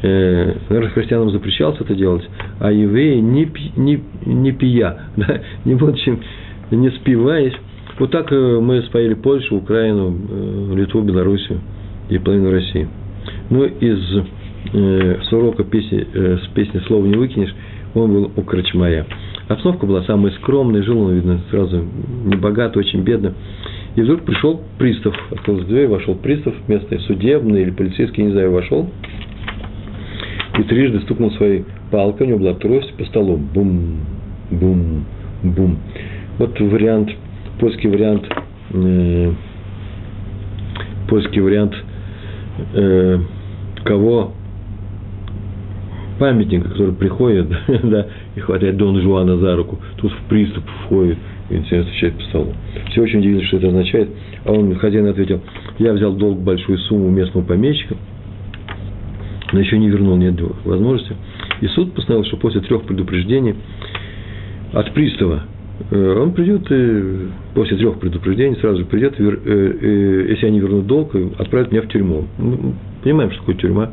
э, наверное, христианам запрещалось это делать, а евреи не, пи, не, не пия, да, не будучи, не спиваясь. Вот так э, мы споили Польшу, Украину, э, Литву, Белоруссию и половину России. Ну, из э, с урока песни, э, с песни «Слова не выкинешь» он был у Крачмаря. Обстановка была самая скромная, жил он, видно, сразу не богато, очень бедно. И вдруг пришел пристав, открылась дверь, вошел пристав, местный судебный или полицейский, не знаю, вошел, и трижды стукнул своей палкой, у него была трость по столу. Бум, бум, бум. Вот вариант, польский вариант, э, польский вариант э, кого памятника, который приходит, да, и хватает Дон Жуана за руку, тут в приступ входит и начинает стучать по столу. Все очень удивились, что это означает. А он, хозяин, ответил, я взял долг большую сумму местного помещика – но еще не вернул, нет возможности. И суд постановил, что после трех предупреждений от пристава э, он придет и после трех предупреждений сразу же придет, э, если они вернут долг, отправят меня в тюрьму. Мы понимаем, что такое тюрьма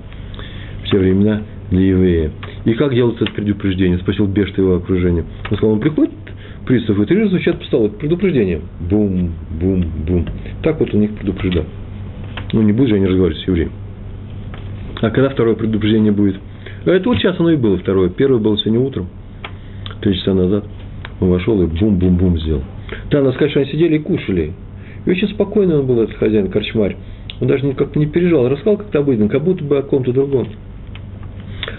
в те времена для еврея. И как делать это предупреждение? Спросил Бешта его окружение. Он сказал, он приходит, пристав, и три раза звучат по столу. Предупреждение. Бум, бум, бум. Так вот он их предупреждал. Ну, не будет же они разговаривать с евреем. А когда второе предупреждение будет? Это вот сейчас оно и было второе. Первое было сегодня утром, три часа назад. Он вошел и бум-бум-бум сделал. Да, надо сказать, что они сидели и кушали. И очень спокойно он был, этот хозяин, корчмарь. Он даже как-то не переживал. Рассказал как-то обыденно, как будто бы о ком-то другом.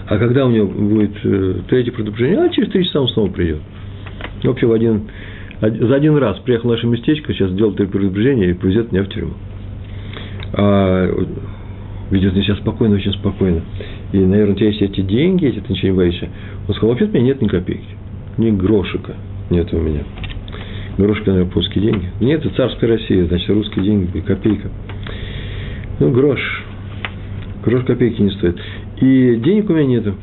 А когда у него будет э, третье предупреждение, а через три часа он снова придет. В общем, в один, за один раз приехал в наше местечко, сейчас сделал три предупреждения и повезет меня в тюрьму. А ведет себя спокойно, очень спокойно. И, наверное, у тебя есть эти деньги, если ты ничего не боишься. Он сказал, вообще у меня нет ни копейки, ни грошика нет у меня. Грошка, наверное, польские деньги. Нет, это царская Россия, значит, русские деньги, копейка. Ну, грош. Грош копейки не стоит. И денег у меня нету.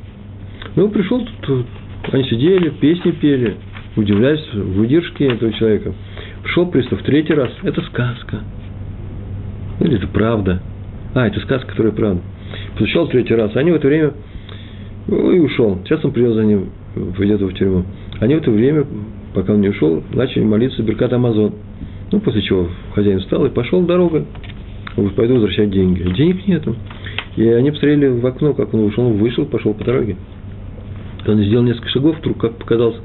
Ну, пришел тут, они сидели, песни пели, удивлялись выдержке этого человека. Пришел пристав третий раз. Это сказка. Или это правда. А, это сказка, которая правда. Постучал третий раз. Они в это время ну, и ушел. Сейчас он привез за ним, пойдет в тюрьму. Они в это время, пока он не ушел, начали молиться Беркат Амазон. Ну, после чего хозяин встал и пошел дорогой. Вот пойду возвращать деньги. Денег нету. И они посмотрели в окно, как он ушел, он вышел, пошел по дороге. Он сделал несколько шагов, вдруг, как показалось,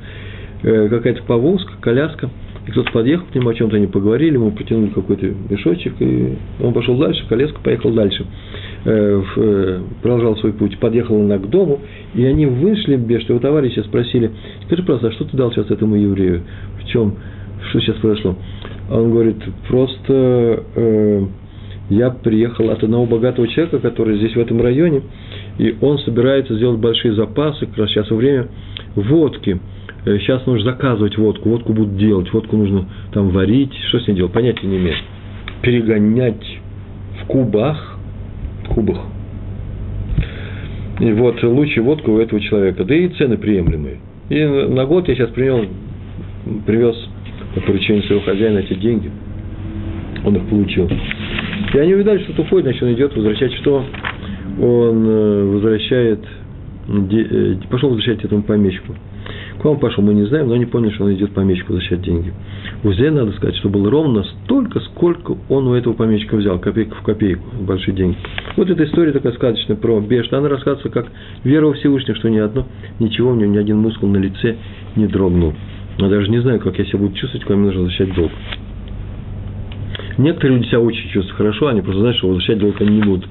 какая-то повозка, коляска – и кто-то подъехал к нему, о чем-то они поговорили, ему протянули какой-то мешочек, и он пошел дальше, колеска поехал дальше, э, э, продолжал свой путь, подъехал она к дому, и они вышли, без его товарища спросили, скажи просто, а что ты дал сейчас этому еврею? В чем? Что сейчас произошло? Он говорит, просто э, я приехал от одного богатого человека, который здесь в этом районе, и он собирается сделать большие запасы, как раз сейчас время, водки – Э, сейчас нужно заказывать водку, водку будут делать, водку нужно там варить, что с ней делать, понятия не имею. Перегонять в кубах, кубах. И вот лучше водку у этого человека, да и цены приемлемые. И на год я сейчас привел, привез по поручению своего хозяина эти деньги. Он их получил. И они увидали, что уходит, значит, он идет возвращать что? Он э, возвращает, э, пошел возвращать этому помещику Куда он пошел, мы не знаем, но они поняли, что он идет помещику возвращать деньги. УЗЕ, надо сказать, что было ровно столько, сколько он у этого помещика взял, копейку в копейку, большие деньги. Вот эта история такая сказочная про Бешта, она рассказывается как вера во Всевышнего, что ни одно, ничего у него, ни один мускул на лице не дрогнул. Я даже не знаю, как я себя буду чувствовать, когда мне нужно возвращать долг. Некоторые люди себя очень чувствуют хорошо, они просто знают, что возвращать долг они не будут.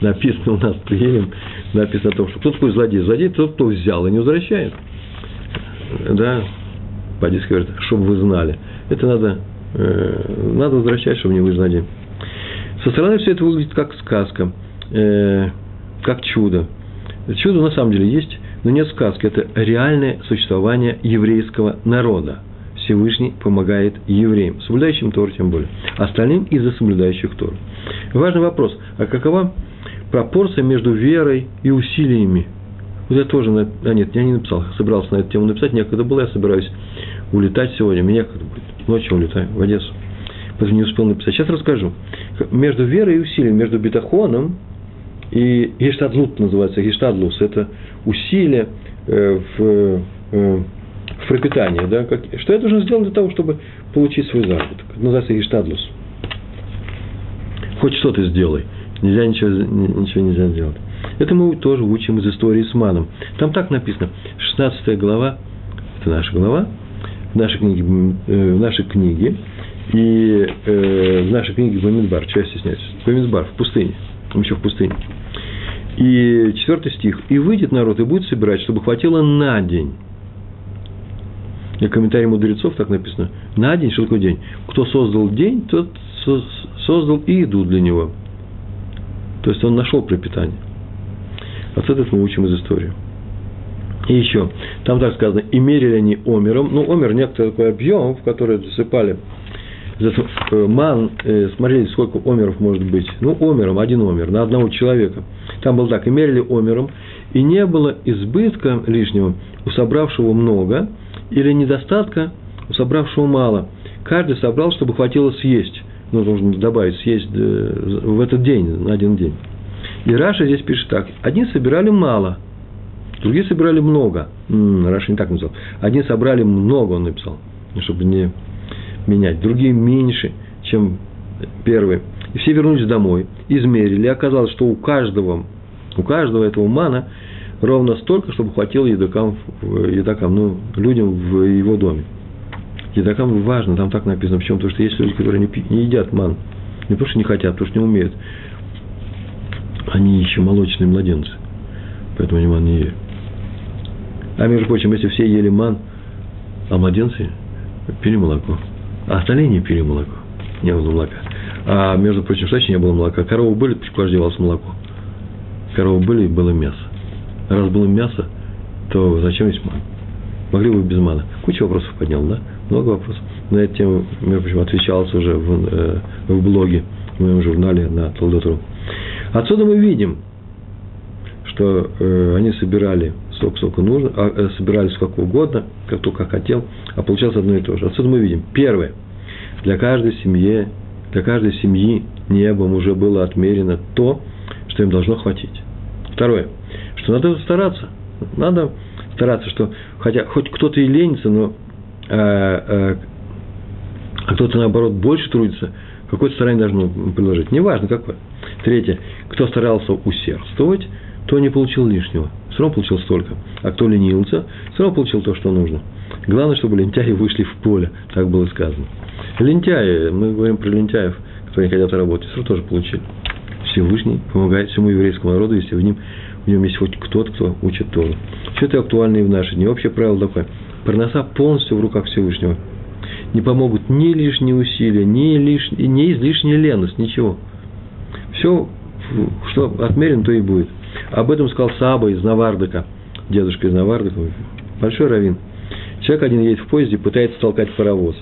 Написано у нас приедем, написано о том, что кто такой злодей? Злодей тот, кто взял и не возвращает да, по-диски говорят, чтобы вы знали. Это надо, э, надо возвращать, чтобы не вы знали. Со стороны все это выглядит как сказка, э, как чудо. Чудо на самом деле есть. но нет сказки. Это реальное существование еврейского народа. Всевышний помогает евреям, соблюдающим Тору тем более. Остальным из-за соблюдающих Тору. Важный вопрос. А какова пропорция между верой и усилиями? Вот я тоже, а нет, я не написал, собирался на эту тему написать, некогда было, я собираюсь улетать сегодня, мне некогда будет, ночью улетаю в Одессу, поэтому не успел написать. Сейчас расскажу. Между верой и усилием, между бетахоном и гештадлут называется, гештадлус, это усилие э, в, э, в пропитании, да, как, что я должен сделать для того, чтобы получить свой заработок. Это называется гештадлус. Хоть что-то сделай, нельзя ничего, ничего нельзя сделать. Это мы тоже учим из истории с Маном. Там так написано, 16 глава, это наша глава, в нашей книге, э, в нашей книге и э, в нашей книге Бамидбар, чего я стесняюсь, Бамидбар, в пустыне, там еще в пустыне. И четвертый стих. «И выйдет народ, и будет собирать, чтобы хватило на день». И комментарий мудрецов так написано. На день, что такое день? Кто создал день, тот создал и еду для него. То есть он нашел пропитание. Этот мы учим из истории. И еще, там так сказано, и мерили они омером. Ну, омер – некоторый такой объем, в который засыпали э, ман, э, смотрели, сколько омеров может быть. Ну, омером, один омер на одного человека. Там было так, и мерили омером, и не было избытка лишнего у собравшего много, или недостатка у собравшего мало. Каждый собрал, чтобы хватило съесть. Ну, нужно добавить, съесть э, в этот день, на один день. И Раши здесь пишет так. Одни собирали мало, другие собирали много. М-м, Раши не так написал. Одни собрали много, он написал, чтобы не менять. Другие меньше, чем первые. И все вернулись домой, измерили. И оказалось, что у каждого, у каждого этого мана ровно столько, чтобы хватило едокам, едокам ну, людям в его доме. Едокам важно, там так написано. Почему? Потому что есть люди, которые не, не едят ман. Не потому что не хотят, а потому что не умеют они еще молочные младенцы, поэтому они ман не ели. А между прочим, если все ели ман, а младенцы пили молоко, а остальные не пили молоко, не было молока. А между прочим, что не было молока? Коровы были, почему девалось молоко? Коровы были, и было мясо. Раз было мясо, то зачем есть ман? Могли бы без мана. Куча вопросов поднял, да? Много вопросов. На эту тему, между прочим, отвечалось уже в, э, в блоге, в моем журнале на Толдотру. Отсюда мы видим, что э, они собирали сколько, сколько нужно, а, э, собирали сколько угодно, как только хотел, а получалось одно и то же. Отсюда мы видим, первое, для каждой семьи, для каждой семьи небом уже было отмерено то, что им должно хватить. Второе, что надо стараться, надо стараться, что хотя хоть кто-то и ленится, но э, э, а кто-то наоборот больше трудится, какое-то старание должно приложить. Неважно какое. Третье. Кто старался усердствовать, то не получил лишнего. Все равно получил столько. А кто ленился, все равно получил то, что нужно. Главное, чтобы лентяи вышли в поле, так было сказано. Лентяи, мы говорим про лентяев, которые не хотят работать, все равно тоже получили. Всевышний помогает всему еврейскому народу, если в нем, в нем есть хоть кто-то, кто учит Тору. Все это актуально и в наши дни. Общее правило такое. Проноса полностью в руках Всевышнего. Не помогут ни лишние усилия, ни, лиш... ни излишняя леность, ничего. Все, что отмерено, то и будет. Об этом сказал Саба из Навардыка, дедушка из Навардыка, большой раввин. Человек один едет в поезде, пытается толкать паровоз,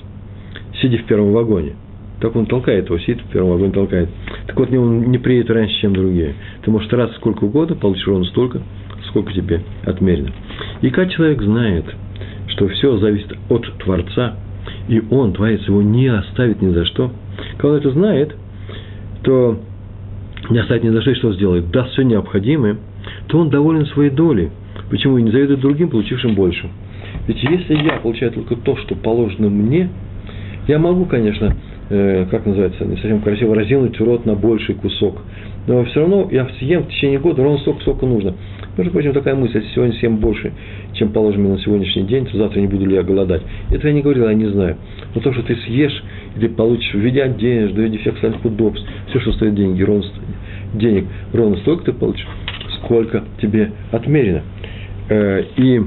сидя в первом вагоне. Так он толкает его, сидит в первом вагоне, толкает. Так вот, он не приедет раньше, чем другие. Ты можешь стараться сколько угодно, получишь ровно столько, сколько тебе отмерено. И как человек знает, что все зависит от Творца, и он, Творец, его не оставит ни за что, когда он это знает, то не оставит ни за что, сделает, даст все необходимое, то он доволен своей долей. Почему? И не завидует другим, получившим больше. Ведь если я получаю только то, что положено мне, я могу, конечно, э, как называется, не совсем красиво, разинуть рот на больший кусок. Но все равно я съем в течение года ровно столько, сколько нужно. Между прочим, такая мысль, если сегодня съем больше, чем положено на сегодняшний день, то завтра не буду ли я голодать. Это я не говорил, я не знаю. Но то, что ты съешь, и ты получишь в виде одежды, в виде всех остальных удобств, все, что стоит деньги, ровно, денег, ровно столько ты получишь, сколько тебе отмерено. Э, и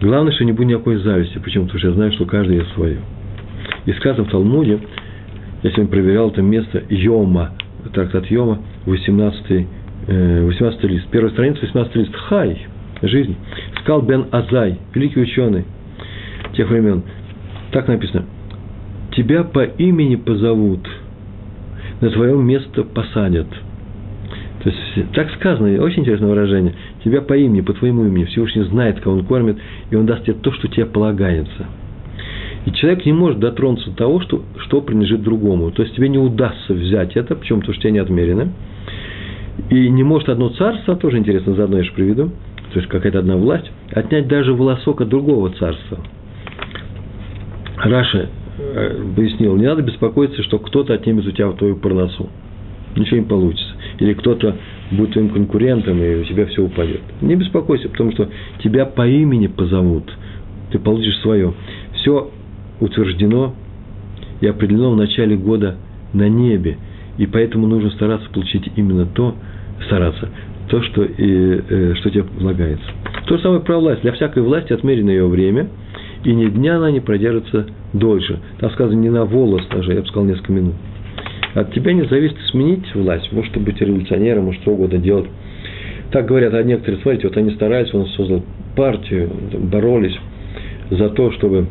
главное, что не будет никакой зависти. Почему? Потому что я знаю, что каждый есть свое. И сказано в Талмуде, я сегодня проверял это место Йома, трактат Йома, 18 18 лист, первая страница, 18 лист. Хай, жизнь. Скал бен Азай, великий ученый тех времен. Так написано. Тебя по имени позовут, на твое место посадят. То есть, так сказано, очень интересное выражение. Тебя по имени, по твоему имени, Всевышний знает, кого он кормит, и он даст тебе то, что тебе полагается. И человек не может дотронуться до того, что, что принадлежит другому. То есть тебе не удастся взять это, почему? Потому что тебе не отмерено. И не может одно царство, тоже интересно, заодно я же приведу, то есть какая-то одна власть, отнять даже волосок от другого царства. Раша э, пояснил, не надо беспокоиться, что кто-то отнимет у тебя твою парносу. Ничего не получится. Или кто-то будет твоим конкурентом, и у тебя все упадет. Не беспокойся, потому что тебя по имени позовут. Ты получишь свое. Все утверждено и определено в начале года на небе. И поэтому нужно стараться получить именно то, стараться, то, что, и, э, что тебе полагается. То же самое про власть. Для всякой власти отмерено ее время, и ни дня она не продержится дольше. Там сказано не на волос даже, я бы сказал, несколько минут. От тебя не зависит сменить власть. Может быть революционером, может что угодно делать. Так говорят, а некоторые, смотрите, вот они старались, он создал партию, боролись за то, чтобы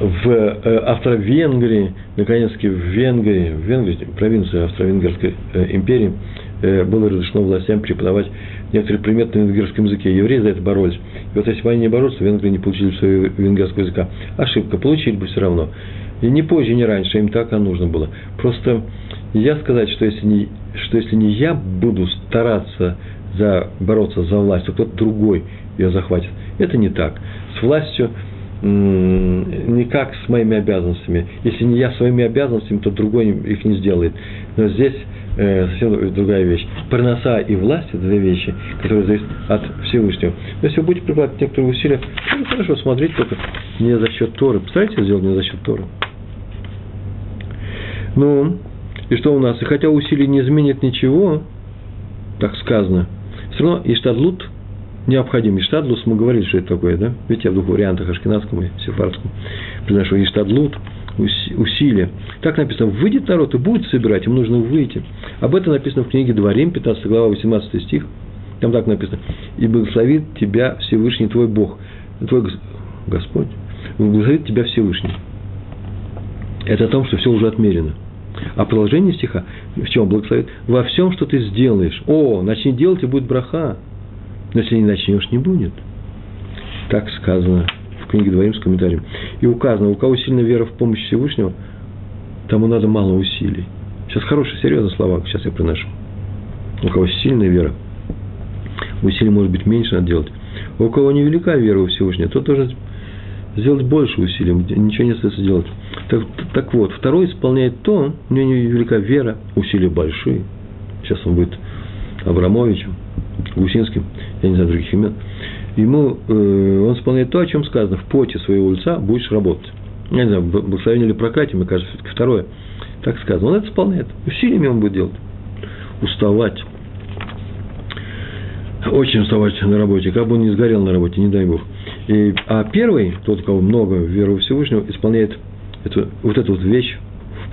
в э, Австро-Венгрии, наконец-таки в Венгрии, в Венгрии, провинции Австро-Венгерской э, империи, э, было разрешено властям преподавать некоторые предметы на венгерском языке. Евреи за это боролись. И вот если бы они не боролись, венгры не получили своего венгерского языка. Ошибка, получили бы все равно. И не позже, не раньше, им так и нужно было. Просто я сказать, что если не, что если не я буду стараться за, бороться за власть, то кто-то другой ее захватит. Это не так. С властью никак с моими обязанностями. Если не я своими обязанностями, то другой их не сделает. Но здесь э, совсем другая вещь. Парноса и власть – это две вещи, которые зависят от Всевышнего. Но если вы будете прикладывать некоторые усилия, ну, хорошо, смотрите только не за счет Торы. Постарайтесь сделать не за счет Торы. Ну, и что у нас? И хотя усилий не изменит ничего, так сказано, все равно Иштадлут необходим. Иштадлус, мы говорили, что это такое, да? Видите, я в двух вариантах, ашкенадском и сефардском, приношу Иштадлут, усилия. Так написано, выйдет народ и будет собирать, им нужно выйти. Об этом написано в книге Дворим, 15 глава, 18 стих. Там так написано. «И благословит тебя Всевышний твой Бог». Твой Господь. Благословит тебя Всевышний. Это о том, что все уже отмерено. А продолжение стиха в чем благословит? Во всем, что ты сделаешь. О, начни делать, и будет браха. Но если не начнешь, не будет. Так сказано в книге Дворим с комментарием. И указано, у кого сильная вера в помощь Всевышнего, тому надо мало усилий. Сейчас хорошие, серьезные слова, сейчас я приношу. У кого сильная вера, усилий может быть меньше надо делать. У кого невелика вера у Всевышнего, тот должен сделать больше усилий, ничего не остается делать. Так, так вот, второй исполняет то, у него невелика вера, усилия большие. Сейчас он будет Абрамовичем, Гусинским, я не знаю других имен. Ему, э, он исполняет то, о чем сказано, в поте своего лица будешь работать. Я не знаю, благословение или проклятие, мне кажется, все-таки второе. Так сказано. Он это исполняет. Усилиями он будет делать. Уставать. Очень уставать на работе. Как бы он не сгорел на работе, не дай Бог. И, а первый, тот, у кого много веры Всевышнего, исполняет эту, вот эту вот вещь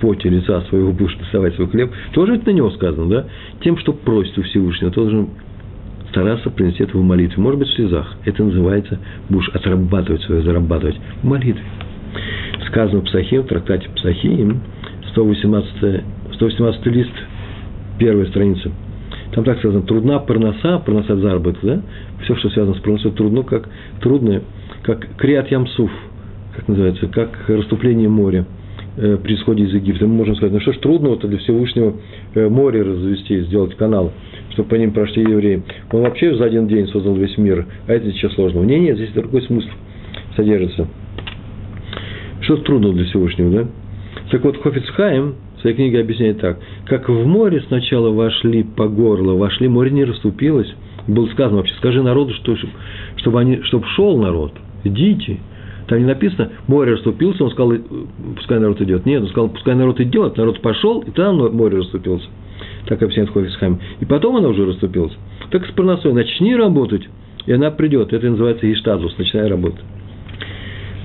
поте лица своего будешь доставать свой хлеб, тоже это на него сказано, да? Тем, что просит у Всевышнего, должен стараться принести это в молитве. Может быть, в слезах. Это называется, будешь отрабатывать свое, зарабатывать в молитве. Сказано в Псахим, в трактате Псахим, 118, 118 лист, первая страница. Там так сказано, трудна парноса, парноса заработок, да? Все, что связано с парносой, трудно, как трудное, как криат ямсуф, как называется, как расступление моря при исходе из Египта. Мы можем сказать, ну что ж трудного-то для Всевышнего э, море развести, сделать канал, чтобы по ним прошли евреи. Он вообще за один день создал весь мир, а это сейчас сложного. Нет, нет, здесь другой смысл содержится. Что трудно для Всевышнего, да? Так вот, Хофицхайм в своей книге объясняет так. Как в море сначала вошли по горло, вошли, море не расступилось. Было сказано вообще, скажи народу, что, чтобы, они, чтобы шел народ, идите. Там не написано, море расступился, он сказал, пускай народ идет. Нет, он сказал, пускай народ идет, народ пошел, и там море расступился. Так объясняет Хофисхайм. И потом она уже расступилась. Так с парносой начни работать, и она придет. Это называется иштадлус, начинай работать.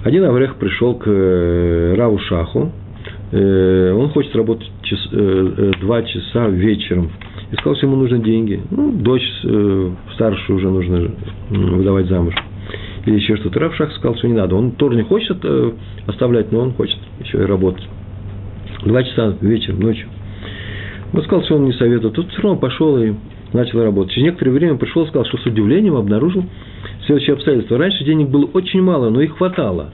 Один Аврех пришел к э, Раву Шаху, Э, он хочет работать час, э, 2 часа вечером. И сказал, что ему нужны деньги. Ну, дочь э, старшую уже нужно выдавать замуж. Или еще что-то. Равшах сказал, что не надо. Он тоже не хочет э, оставлять, но он хочет еще и работать. Два часа вечером, ночью. Он сказал, что он не советует. Тут все равно пошел и начал работать. Через некоторое время пришел и сказал, что с удивлением обнаружил следующее обстоятельство. Раньше денег было очень мало, но их хватало.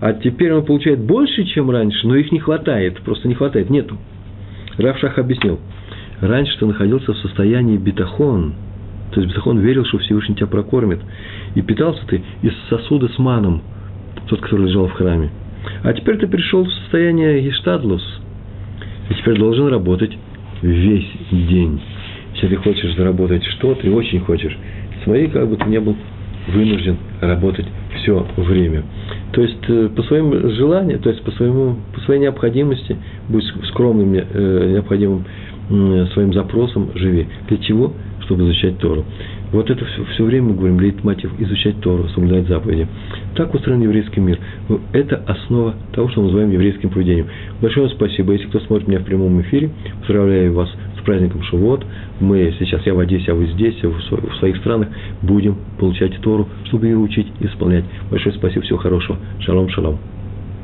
А теперь он получает больше, чем раньше, но их не хватает. Просто не хватает, нету. Равшах объяснил. Раньше ты находился в состоянии бетахон. То есть бетахон верил, что Всевышний тебя прокормит. И питался ты из сосуда с маном, тот, который лежал в храме. А теперь ты пришел в состояние гештадлус. И теперь должен работать весь день. Если ты хочешь заработать что, ты очень хочешь. Смотри, как бы ты не был вынужден работать все время. То есть э, по своим желаниям, то есть по, своему, по своей необходимости, будь скромным э, необходимым своим запросом живи. Для чего? Чтобы изучать Тору. Вот это все, все время мы говорим, лейтмотив, изучать Тору, соблюдать заповеди. Так устроен еврейский мир. Это основа того, что мы называем еврейским поведением. Большое спасибо. Если кто смотрит меня в прямом эфире, поздравляю вас с праздником Шавуот. Мы сейчас, я в Одессе, а вы здесь, в своих странах, будем получать Тору, чтобы ее учить и исполнять. Большое спасибо, всего хорошего. Шалом, шалом.